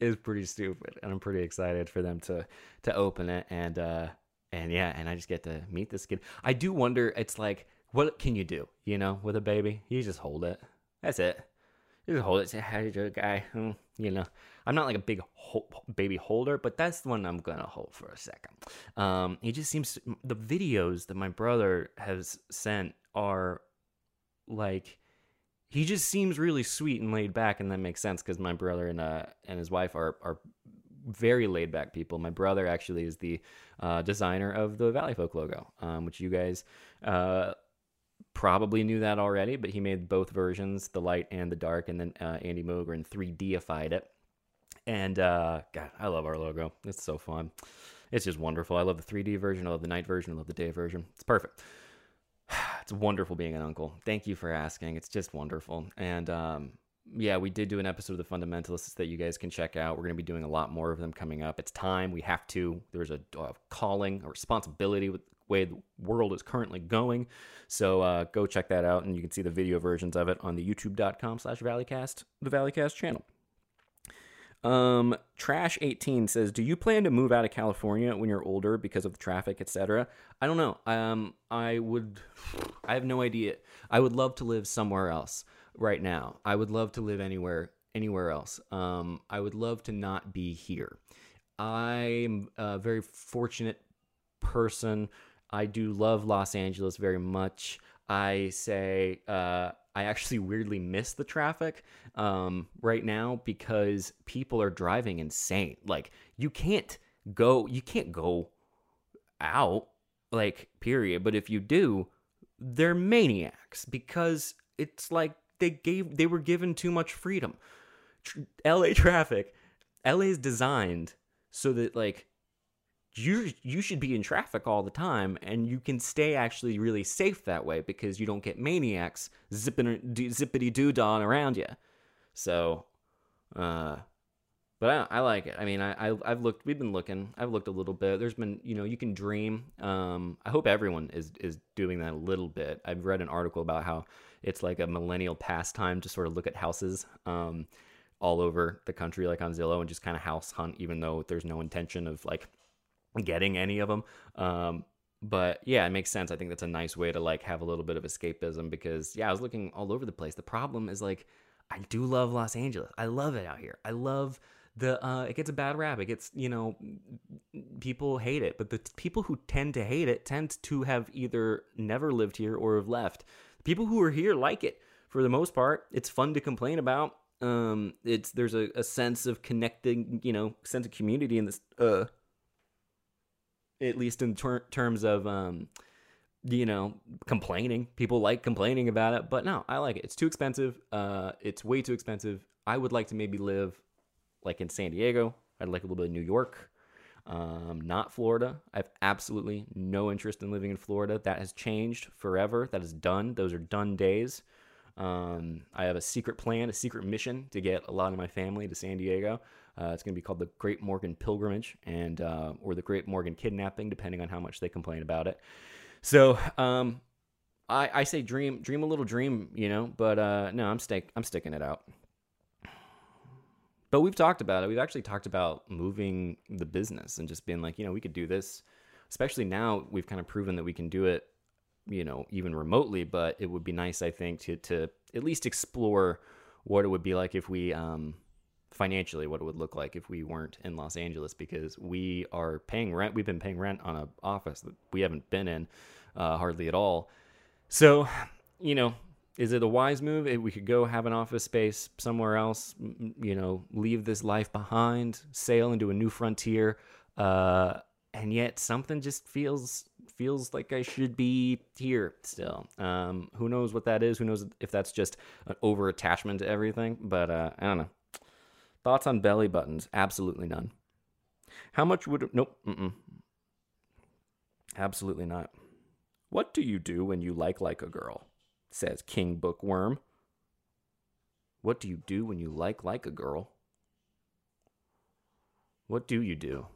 it's pretty stupid and I'm pretty excited for them to to open it and uh and yeah, and I just get to meet this kid. I do wonder it's like what can you do, you know, with a baby? You just hold it. That's it. You just hold it. Say hi to the guy. Hmm, you know, I'm not like a big ho- baby holder, but that's the one I'm gonna hold for a second. Um, he just seems the videos that my brother has sent are like he just seems really sweet and laid back, and that makes sense because my brother and uh and his wife are are very laid back people. My brother actually is the uh, designer of the Valley Folk logo, um, which you guys uh, probably knew that already, but he made both versions, the light and the dark, and then uh, Andy Mogren 3Dified it. And uh, God, I love our logo. It's so fun. It's just wonderful. I love the 3D version. I love the night version. I love the day version. It's perfect. It's wonderful being an uncle. Thank you for asking. It's just wonderful. And um, yeah, we did do an episode of the Fundamentalists that you guys can check out. We're going to be doing a lot more of them coming up. It's time. We have to. There's a, a calling, a responsibility with way the world is currently going. So uh, go check that out, and you can see the video versions of it on the youtube.com slash valleycast, the Valleycast channel. Um, Trash 18 says, "Do you plan to move out of California when you're older because of the traffic, etc.?" I don't know. Um, I would. I have no idea. I would love to live somewhere else right now. I would love to live anywhere, anywhere else. Um, I would love to not be here. I'm a very fortunate person. I do love Los Angeles very much. I say uh, I actually weirdly miss the traffic um, right now because people are driving insane. Like you can't go, you can't go out, like period. But if you do, they're maniacs because it's like they gave they were given too much freedom. LA traffic, LA is designed so that like you you should be in traffic all the time and you can stay actually really safe that way because you don't get maniacs zipping zippity doo dah around you so uh but I, I like it. I mean, I, I have looked. We've been looking. I've looked a little bit. There's been, you know, you can dream. Um, I hope everyone is is doing that a little bit. I've read an article about how it's like a millennial pastime to sort of look at houses, um, all over the country, like on Zillow, and just kind of house hunt, even though there's no intention of like getting any of them. Um, but yeah, it makes sense. I think that's a nice way to like have a little bit of escapism because yeah, I was looking all over the place. The problem is like I do love Los Angeles. I love it out here. I love the uh it gets a bad rap. It gets, you know, people hate it, but the people who tend to hate it tend to have either never lived here or have left. People who are here like it for the most part. It's fun to complain about. Um it's there's a, a sense of connecting, you know, sense of community in this uh at least in ter- terms of um, you know complaining. People like complaining about it but no i like it. It's too expensive uh it's way too expensive. I would like to maybe live like in san diego. I'd like a little bit of new york um not florida. I have absolutely no interest in living in florida. That has changed forever. That is done. Those are done days. Um i have a secret plan a secret mission to get a lot of my family to san diego uh, it's going to be called the Great Morgan Pilgrimage and uh, or the Great Morgan Kidnapping, depending on how much they complain about it. So um, I, I say dream, dream a little dream, you know. But uh, no, I'm stick, I'm sticking it out. But we've talked about it. We've actually talked about moving the business and just being like, you know, we could do this. Especially now, we've kind of proven that we can do it, you know, even remotely. But it would be nice, I think, to to at least explore what it would be like if we um, financially what it would look like if we weren't in Los Angeles because we are paying rent. We've been paying rent on an office that we haven't been in uh, hardly at all. So, you know, is it a wise move? If we could go have an office space somewhere else, you know, leave this life behind, sail into a new frontier, uh, and yet something just feels feels like I should be here still. Um, who knows what that is? Who knows if that's just an over attachment to everything? But uh, I don't know. Thoughts on belly buttons? Absolutely none. How much would nope? Mm-mm. Absolutely not. What do you do when you like like a girl? Says King Bookworm. What do you do when you like like a girl? What do you do?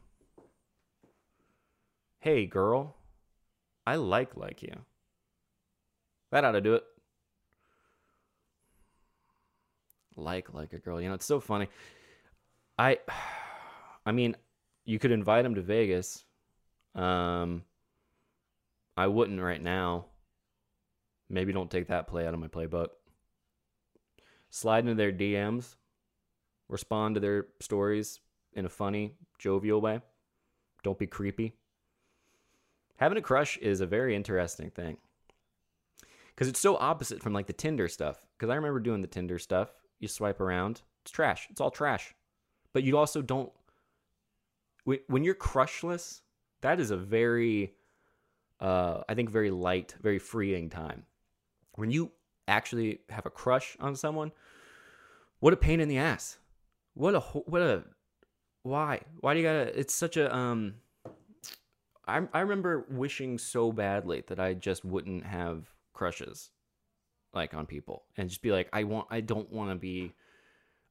Hey girl, I like like you. That ought to do it. Like like a girl. You know, it's so funny. I, I mean, you could invite him to Vegas. Um, I wouldn't right now. Maybe don't take that play out of my playbook. Slide into their DMs, respond to their stories in a funny, jovial way. Don't be creepy. Having a crush is a very interesting thing. because it's so opposite from like the Tinder stuff. Because I remember doing the Tinder stuff. You swipe around, it's trash. It's all trash. But you also don't. When you're crushless, that is a very, uh, I think, very light, very freeing time. When you actually have a crush on someone, what a pain in the ass. What a what a why why do you gotta? It's such a um. I I remember wishing so badly that I just wouldn't have crushes, like on people, and just be like, I want, I don't want to be.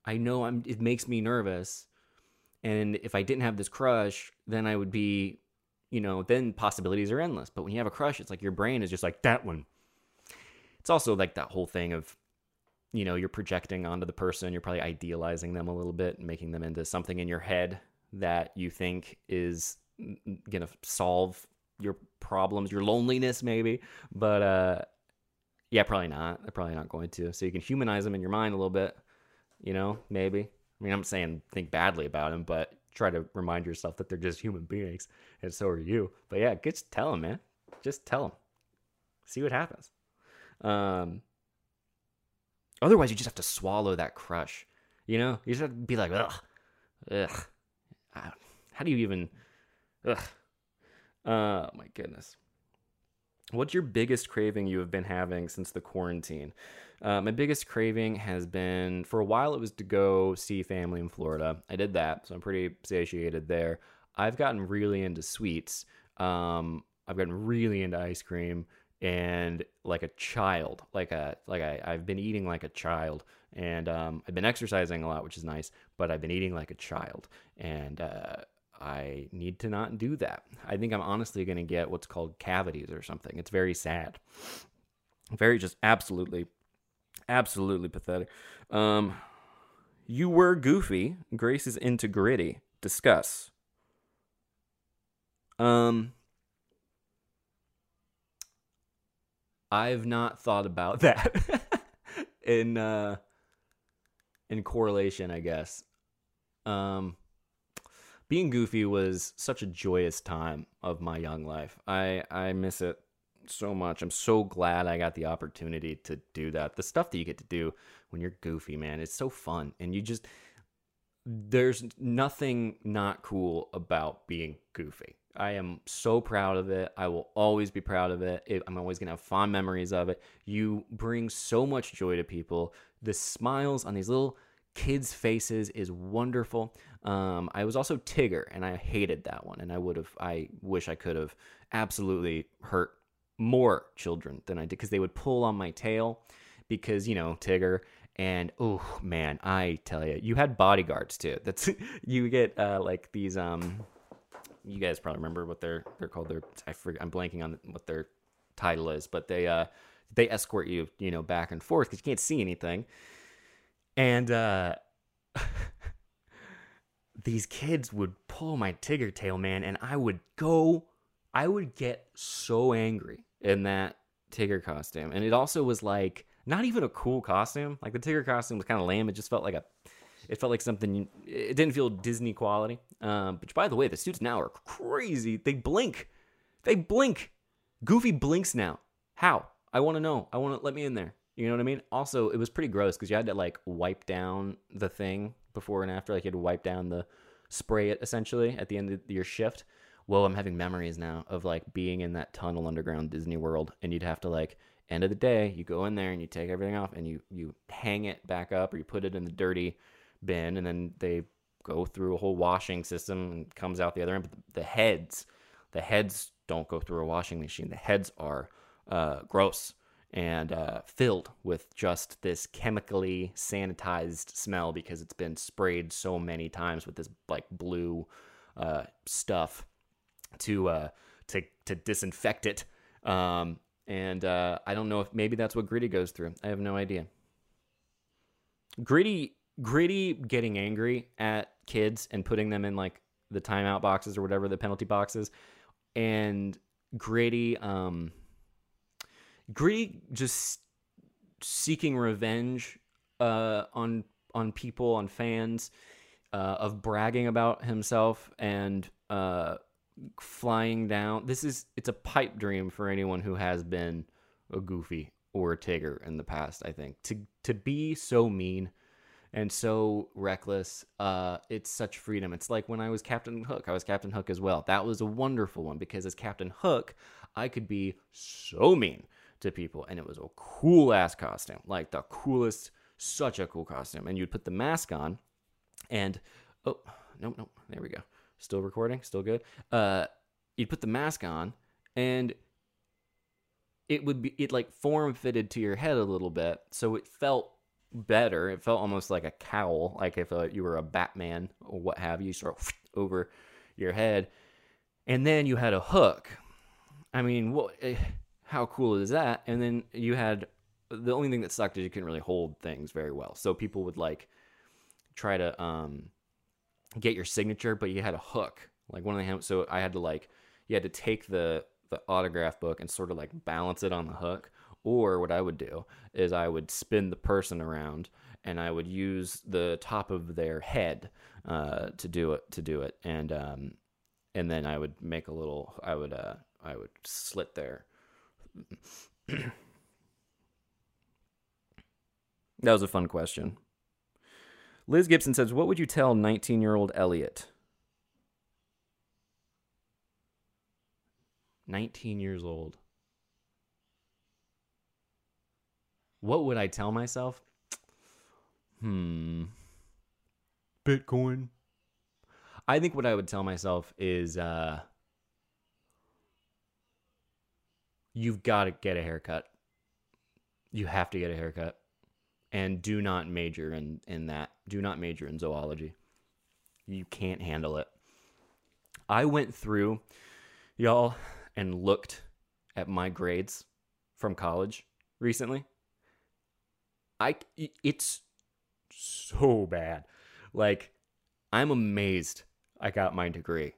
I know I'm. It makes me nervous, and if I didn't have this crush, then I would be, you know, then possibilities are endless. But when you have a crush, it's like your brain is just like that one. It's also like that whole thing of you know you're projecting onto the person you're probably idealizing them a little bit and making them into something in your head that you think is gonna solve your problems your loneliness maybe but uh yeah probably not they're probably not going to so you can humanize them in your mind a little bit you know maybe i mean i'm saying think badly about them but try to remind yourself that they're just human beings and so are you but yeah just tell them man just tell them see what happens um Otherwise, you just have to swallow that crush. You know, you just have to be like, ugh, ugh. How do you even, ugh? Oh my goodness. What's your biggest craving you have been having since the quarantine? Uh, my biggest craving has been for a while. It was to go see family in Florida. I did that, so I'm pretty satiated there. I've gotten really into sweets. Um, I've gotten really into ice cream and like a child like a like I, i've been eating like a child and um, i've been exercising a lot which is nice but i've been eating like a child and uh, i need to not do that i think i'm honestly going to get what's called cavities or something it's very sad very just absolutely absolutely pathetic. Um you were goofy. Grace is into gritty. Discuss. Um I've not thought about that in uh in correlation, I guess. Um being goofy was such a joyous time of my young life. I I miss it so much. I'm so glad I got the opportunity to do that. The stuff that you get to do when you're goofy, man, it's so fun. And you just there's nothing not cool about being goofy. I am so proud of it. I will always be proud of it. I'm always going to have fond memories of it. You bring so much joy to people. The smiles on these little kids' faces is wonderful. Um, I was also Tigger, and I hated that one. And I would have, I wish I could have absolutely hurt more children than I did because they would pull on my tail because, you know, Tigger. And oh man, I tell you, you had bodyguards too. That's you get uh, like these um you guys probably remember what they're they're called. They're I forget, I'm blanking on what their title is, but they uh they escort you you know back and forth because you can't see anything, and uh these kids would pull my Tigger tail, man, and I would go, I would get so angry in that Tigger costume, and it also was like not even a cool costume. Like the Tigger costume was kind of lame. It just felt like a it felt like something. It didn't feel Disney quality. Um, but by the way, the suits now are crazy. They blink. They blink. Goofy blinks now. How? I want to know. I want to let me in there. You know what I mean? Also, it was pretty gross because you had to like wipe down the thing before and after. Like you had to wipe down the spray it essentially at the end of your shift. Well, I'm having memories now of like being in that tunnel underground Disney World, and you'd have to like end of the day, you go in there and you take everything off and you you hang it back up or you put it in the dirty bin, and then they go through a whole washing system and comes out the other end. But the heads, the heads don't go through a washing machine. The heads are uh, gross and uh, filled with just this chemically sanitized smell because it's been sprayed so many times with this like blue uh, stuff to uh, to to disinfect it. Um, and uh, I don't know if maybe that's what Gritty goes through. I have no idea. Gritty Gritty getting angry at kids and putting them in like the timeout boxes or whatever the penalty boxes, and Gritty, um, Gritty just seeking revenge uh, on on people, on fans, uh, of bragging about himself and uh, flying down. This is it's a pipe dream for anyone who has been a goofy or a Tigger in the past. I think to to be so mean and so reckless. Uh, it's such freedom. It's like when I was Captain Hook. I was Captain Hook as well. That was a wonderful one because as Captain Hook, I could be so mean to people, and it was a cool ass costume, like the coolest, such a cool costume. And you'd put the mask on, and oh no no, there we go. Still recording, still good. Uh, you'd put the mask on, and it would be it like form fitted to your head a little bit, so it felt better. It felt almost like a cowl, like if uh, you were a Batman or what have you, sort of over your head. And then you had a hook. I mean, what? Eh, how cool is that? And then you had the only thing that sucked is you couldn't really hold things very well. So people would like try to um, get your signature, but you had a hook, like one of the so I had to like you had to take the the autograph book and sort of like balance it on the hook or what I would do is I would spin the person around and I would use the top of their head uh, to do it to do it and um, and then I would make a little I would uh, I would slit their that was a fun question. Liz Gibson says, "What would you tell 19-year-old Elliott?" 19 years old. What would I tell myself? Hmm. Bitcoin. I think what I would tell myself is uh you've got to get a haircut. You have to get a haircut. And do not major in in that. Do not major in zoology. You can't handle it. I went through y'all and looked at my grades from college recently. I it's so bad. Like I'm amazed I got my degree.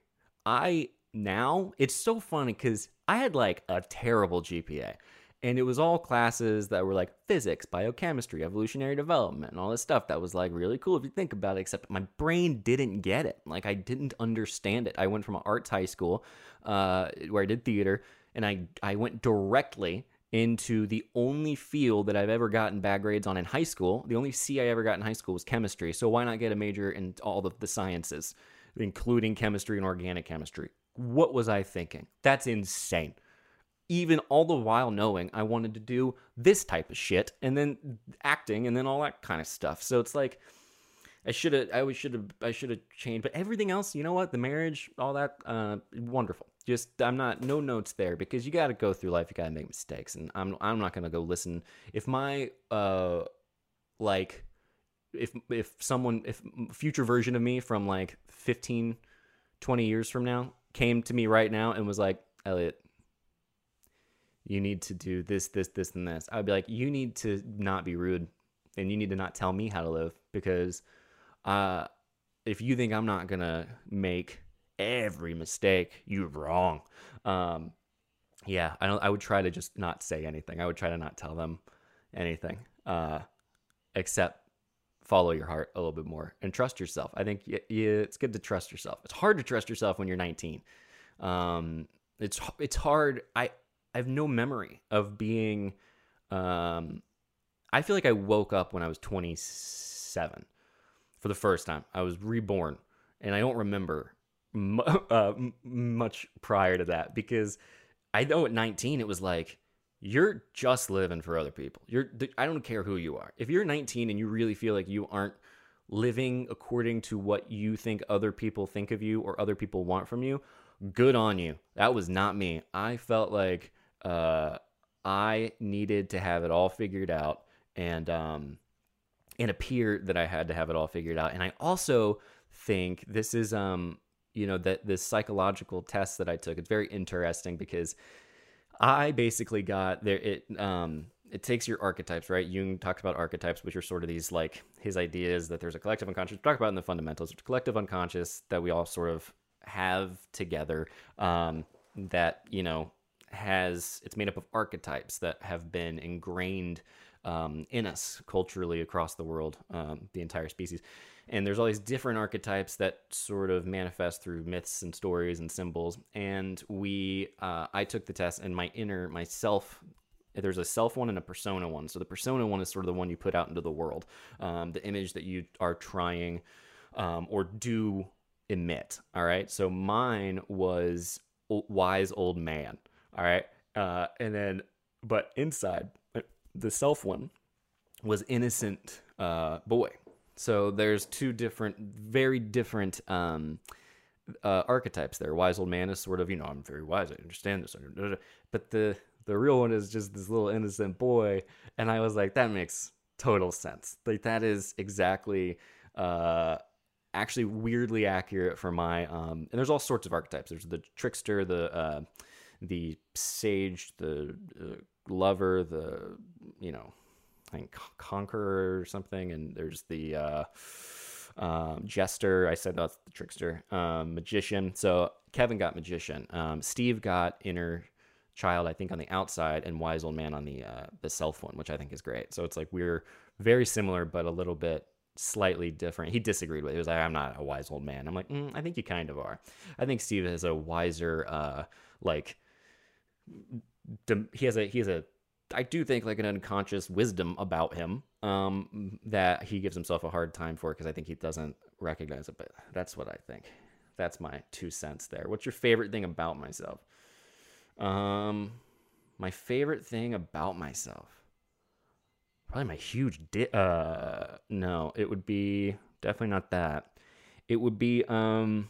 I now it's so funny cuz I had like a terrible GPA and it was all classes that were like physics, biochemistry, evolutionary development, and all this stuff that was like really cool if you think about it. Except my brain didn't get it. Like I didn't understand it. I went from an arts high school uh, where I did theater, and I I went directly into the only field that I've ever gotten bad grades on in high school. The only C I ever got in high school was chemistry. So why not get a major in all of the sciences, including chemistry and organic chemistry? What was I thinking? That's insane. Even all the while knowing I wanted to do this type of shit and then acting and then all that kind of stuff. So it's like I should have I should have I should have changed but everything else, you know what? The marriage, all that uh wonderful just I'm not no notes there because you got to go through life. You got to make mistakes, and I'm I'm not gonna go listen if my uh like if if someone if future version of me from like 15 20 years from now came to me right now and was like Elliott you need to do this this this and this i'd be like you need to not be rude and you need to not tell me how to live because uh if you think i'm not gonna make every mistake. You're wrong. Um, yeah, I don't. I would try to just not say anything. I would try to not tell them anything, uh, except follow your heart a little bit more and trust yourself. I think y- it's good to trust yourself. It's hard to trust yourself when you're 19. Um, it's it's hard. I I have no memory of being. Um, I feel like I woke up when I was 27 for the first time. I was reborn, and I don't remember uh, much prior to that because I know at 19 it was like you're just living for other people. You're I don't care who you are. If you're 19 and you really feel like you aren't living according to what you think other people think of you or other people want from you, good on you. That was not me. I felt like uh, I needed to have it all figured out and um, and appear that I had to have it all figured out. And I also think this is um you know that this psychological test that I took. It's very interesting because I basically got there. It um it takes your archetypes, right? Jung talks about archetypes, which are sort of these like his ideas that there's a collective unconscious. Talk about in the fundamentals, collective unconscious that we all sort of have together. Um, that you know has it's made up of archetypes that have been ingrained um, in us culturally across the world, um, the entire species and there's all these different archetypes that sort of manifest through myths and stories and symbols and we uh, i took the test and my inner myself there's a self one and a persona one. So the persona one is sort of the one you put out into the world, um, the image that you are trying um, or do emit. All right. So mine was wise old man. All right. Uh, and then, but inside uh, the self one was innocent uh, boy. So there's two different, very different um, uh, archetypes there. Wise old man is sort of, you know, I'm very wise. I understand this. But the the real one is just this little innocent boy, and I was like, that makes total sense. Like that is exactly, uh, actually weirdly accurate for my. Um, and there's all sorts of archetypes. There's the trickster, the uh, the sage, the uh, lover, the you know, I think conqueror or something, and there's the uh, um, jester. I said that's the trickster, um, magician. So Kevin got magician. Um, Steve got inner child, I think, on the outside, and wise old man on the uh, the self one, which I think is great. So it's like we're very similar, but a little bit slightly different. He disagreed with it. He was like, I'm not a wise old man. I'm like, mm, I think you kind of are. I think Steve is a wiser, uh, like, he has a he has a I do think like an unconscious wisdom about him um, that he gives himself a hard time for because I think he doesn't recognize it. But that's what I think. That's my two cents there. What's your favorite thing about myself? Um, my favorite thing about myself, probably my huge di- uh no, it would be definitely not that. It would be um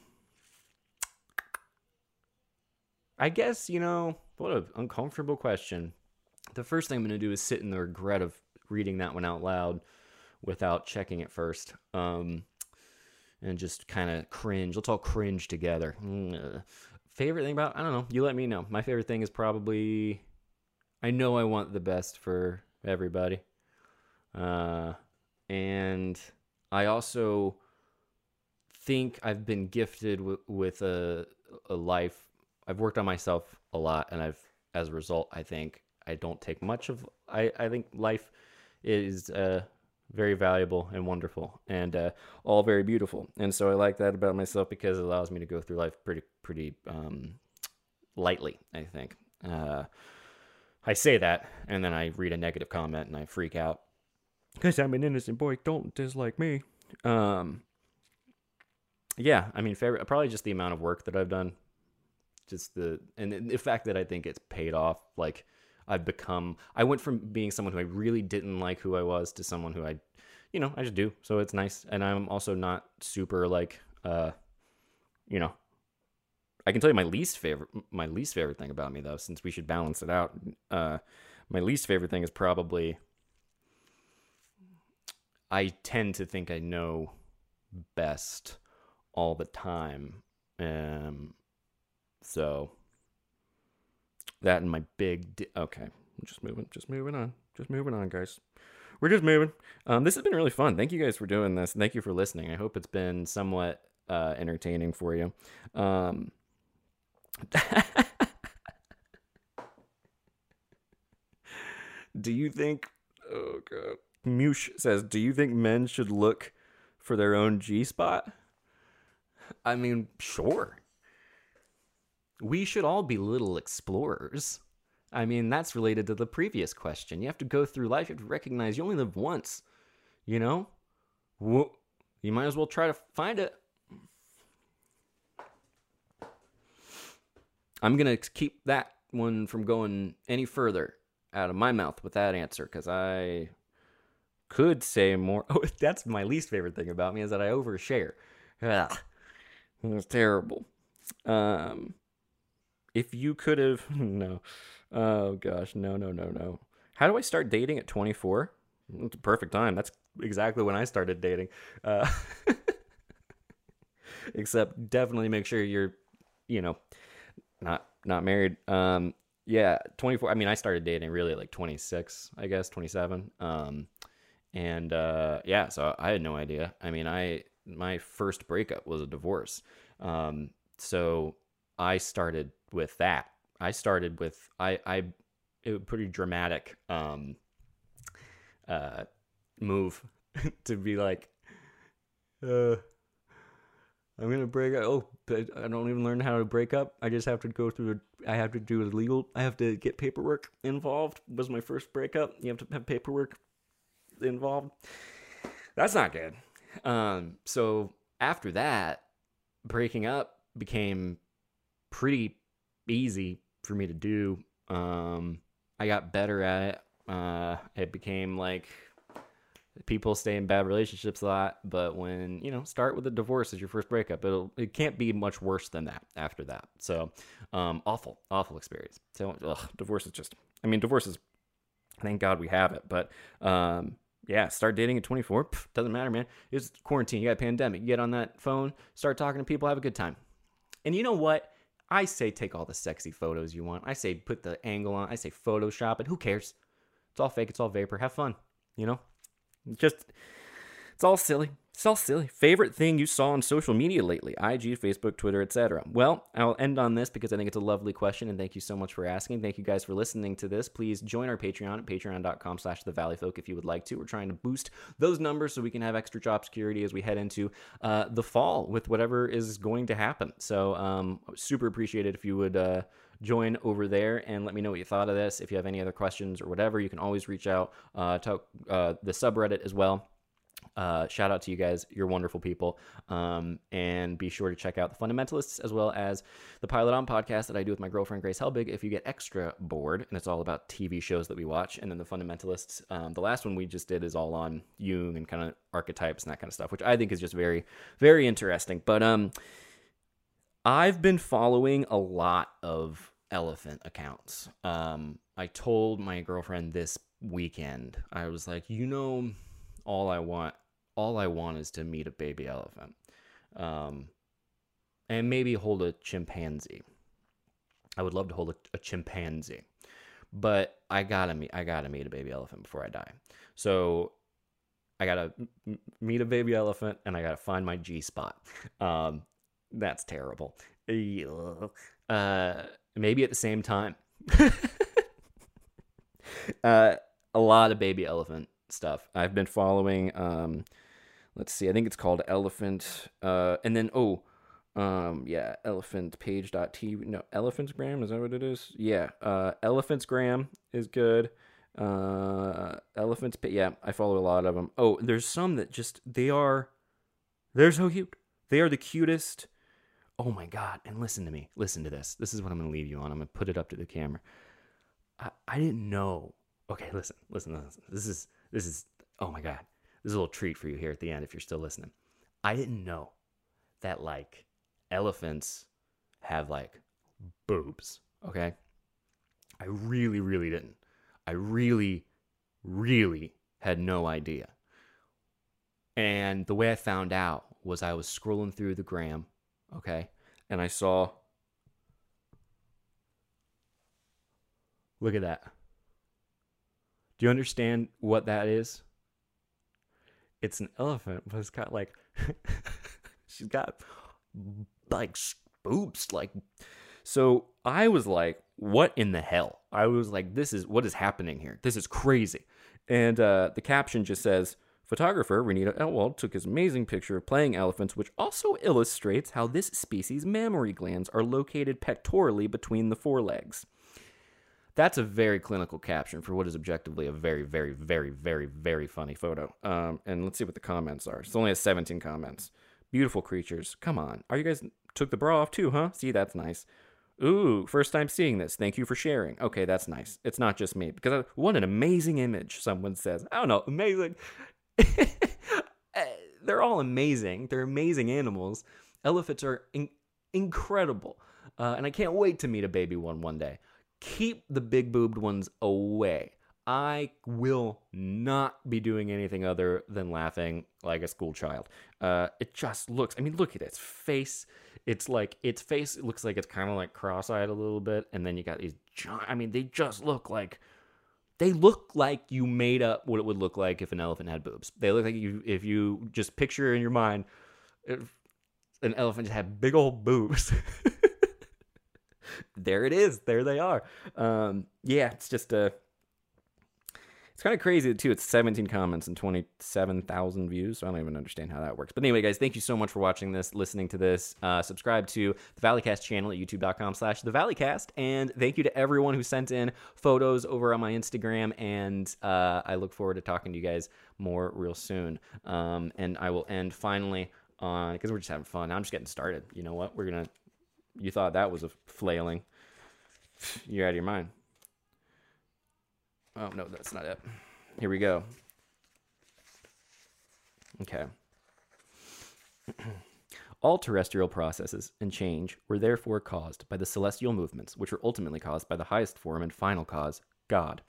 I guess, you know, what an uncomfortable question the first thing I'm going to do is sit in the regret of reading that one out loud without checking it first. Um, and just kind of cringe. Let's all cringe together. Mm, favorite thing about I don't know. You let me know. My favorite thing is probably I know I want the best for everybody. Uh, and I also think I've been gifted w- with a a life. I've worked on myself a lot, and I've as a result, I think I don't take much of. I I think life is uh, very valuable and wonderful, and uh, all very beautiful. And so I like that about myself because it allows me to go through life pretty pretty um, lightly. I think. Uh, I say that, and then I read a negative comment and I freak out because I'm an innocent boy. Don't dislike me. Um, yeah, I mean, probably just the amount of work that I've done, just the and the fact that I think it's paid off. Like I've become. I went from being someone who I really didn't like who I was to someone who I, you know, I just do. So it's nice, and I'm also not super like, uh, you know. I can tell you my least favorite. My least favorite thing about me, though, since we should balance it out. Uh, my least favorite thing is probably. I tend to think I know best all the time. Um, so that and my big. Di- okay, just moving, just moving on, just moving on, guys. We're just moving. Um, this has been really fun. Thank you guys for doing this. Thank you for listening. I hope it's been somewhat uh, entertaining for you. Um, do you think? Oh god. Mush says, "Do you think men should look for their own G spot?" I mean, sure we should all be little explorers. I mean, that's related to the previous question. You have to go through life, you have to recognize you only live once. You know? You might as well try to find it. I'm going to keep that one from going any further out of my mouth with that answer because I could say more. Oh, that's my least favorite thing about me is that I overshare. Ugh, it's terrible. Um, if you could have no. Oh gosh no no no no. How do i start dating at 24 it's a perfect time. That's exactly when i started dating. Uh, except definitely make sure you're you know not not married. Um yeah 24 i mean i started dating really like 26 i guess 27 um and uh yeah so i had no idea. I mean i my first breakup was a divorce. Um so i started with that. I started with I I it was pretty dramatic um uh move to be like uh I'm gonna break up. Oh, but I don't even learn how to break up. I just have to go through. A, I have to do a legal. I have to get paperwork involved. Was my first breakup. You have to have paperwork involved. That's not good. Um, so after that, breaking up became pretty easy for me to do. Um, I got better at it. Uh, it became like people stay in bad relationships a lot, but when you know start with a divorce as your first breakup, it'll it can't be much worse than that after that. So, um, awful, awful experience. So, ugh, divorce is just. I mean, divorce is. Thank God we have it, but um, yeah, start dating at 24. Pff, doesn't matter, man. It's quarantine. You got a pandemic. You get on that phone, start talking to people, have a good time. And you know what? I say take all the sexy photos you want. I say put the angle on. I say Photoshop it. Who cares? It's all fake. It's all vapor. Have fun. You know? Just, it's all silly. It's all silly. Favorite thing you saw on social media lately? IG, Facebook, Twitter, etc. Well, I'll end on this because I think it's a lovely question, and thank you so much for asking. Thank you guys for listening to this. Please join our Patreon at patreon.com slash the Valley Folk if you would like to. We're trying to boost those numbers so we can have extra job security as we head into uh, the fall with whatever is going to happen. So um, super appreciate it if you would uh, join over there and let me know what you thought of this. If you have any other questions or whatever, you can always reach out uh, to uh, the subreddit as well. Uh, shout out to you guys. You're wonderful people. Um, and be sure to check out The Fundamentalists as well as the Pilot On podcast that I do with my girlfriend, Grace Helbig, if you get extra bored. And it's all about TV shows that we watch. And then The Fundamentalists, um, the last one we just did is all on Jung and kind of archetypes and that kind of stuff, which I think is just very, very interesting. But um, I've been following a lot of elephant accounts. Um, I told my girlfriend this weekend, I was like, you know, all I want all I want is to meet a baby elephant. Um, and maybe hold a chimpanzee. I would love to hold a, a, chimpanzee, but I gotta meet I gotta meet a baby elephant before I die. So I gotta m- meet a baby elephant and I gotta find my G spot. Um, that's terrible. Uh, maybe at the same time. uh, a lot of baby elephant stuff. I've been following. Um, let's see, I think it's called Elephant. Uh, and then oh, um, yeah, Elephant Page.tv. No, Elephant's Gram is that what it is? Yeah, uh, Elephant's Gram is good. Uh, Elephant's yeah, I follow a lot of them. Oh, there's some that just they are, they're so cute. They are the cutest. Oh my god! And listen to me. Listen to this. This is what I'm gonna leave you on. I'm gonna put it up to the camera. I, I didn't know. Okay, listen, listen, listen. This is this is oh my god. This is a little treat for you here at the end if you're still listening. I didn't know that like elephants have like boobs, okay? I really really didn't. I really really had no idea. And the way I found out was I was scrolling through the gram, okay? And I saw Look at that. Do you understand what that is? It's an elephant, but it's got like she's got like boobs like so I was like, what in the hell? I was like, this is what is happening here? This is crazy. And uh, the caption just says, Photographer Renita Elwald took his amazing picture of playing elephants, which also illustrates how this species' mammary glands are located pectorally between the forelegs. That's a very clinical caption for what is objectively a very, very, very, very, very funny photo. Um, and let's see what the comments are. It's only has 17 comments. Beautiful creatures. Come on. Are you guys took the bra off too, huh? See, that's nice. Ooh, first time seeing this. Thank you for sharing. Okay, that's nice. It's not just me because I, what an amazing image. Someone says. I don't know, amazing. They're all amazing. They're amazing animals. Elephants are in- incredible, uh, and I can't wait to meet a baby one one day keep the big boobed ones away. I will not be doing anything other than laughing like a school child. Uh, it just looks, I mean, look at its face. It's like, its face looks like it's kind of like cross eyed a little bit. And then you got these giant, I mean, they just look like, they look like you made up what it would look like if an elephant had boobs. They look like you, if you just picture in your mind, an elephant just had big old boobs. there it is. There they are. Um, yeah, it's just a It's kind of crazy too. It's 17 comments and 27,000 views. So I don't even understand how that works. But anyway, guys, thank you so much for watching this, listening to this. Uh, subscribe to the Valleycast channel at youtube.com/slash the Valleycast, and thank you to everyone who sent in photos over on my Instagram. And uh, I look forward to talking to you guys more real soon. Um, and I will end finally on because we're just having fun. I'm just getting started. You know what? We're gonna. You thought that was a flailing. You're out of your mind. Oh, no, that's not it. Here we go. Okay. All terrestrial processes and change were therefore caused by the celestial movements, which were ultimately caused by the highest form and final cause, God.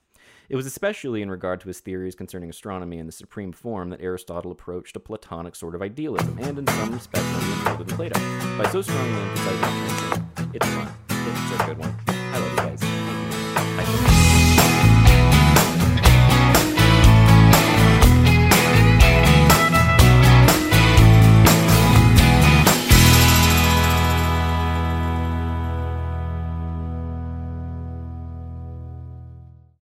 It was especially in regard to his theories concerning astronomy and the supreme form that Aristotle approached a Platonic sort of idealism, and in some respects, more than Plato. By so strongly emphasizing it's fun. It's a good one.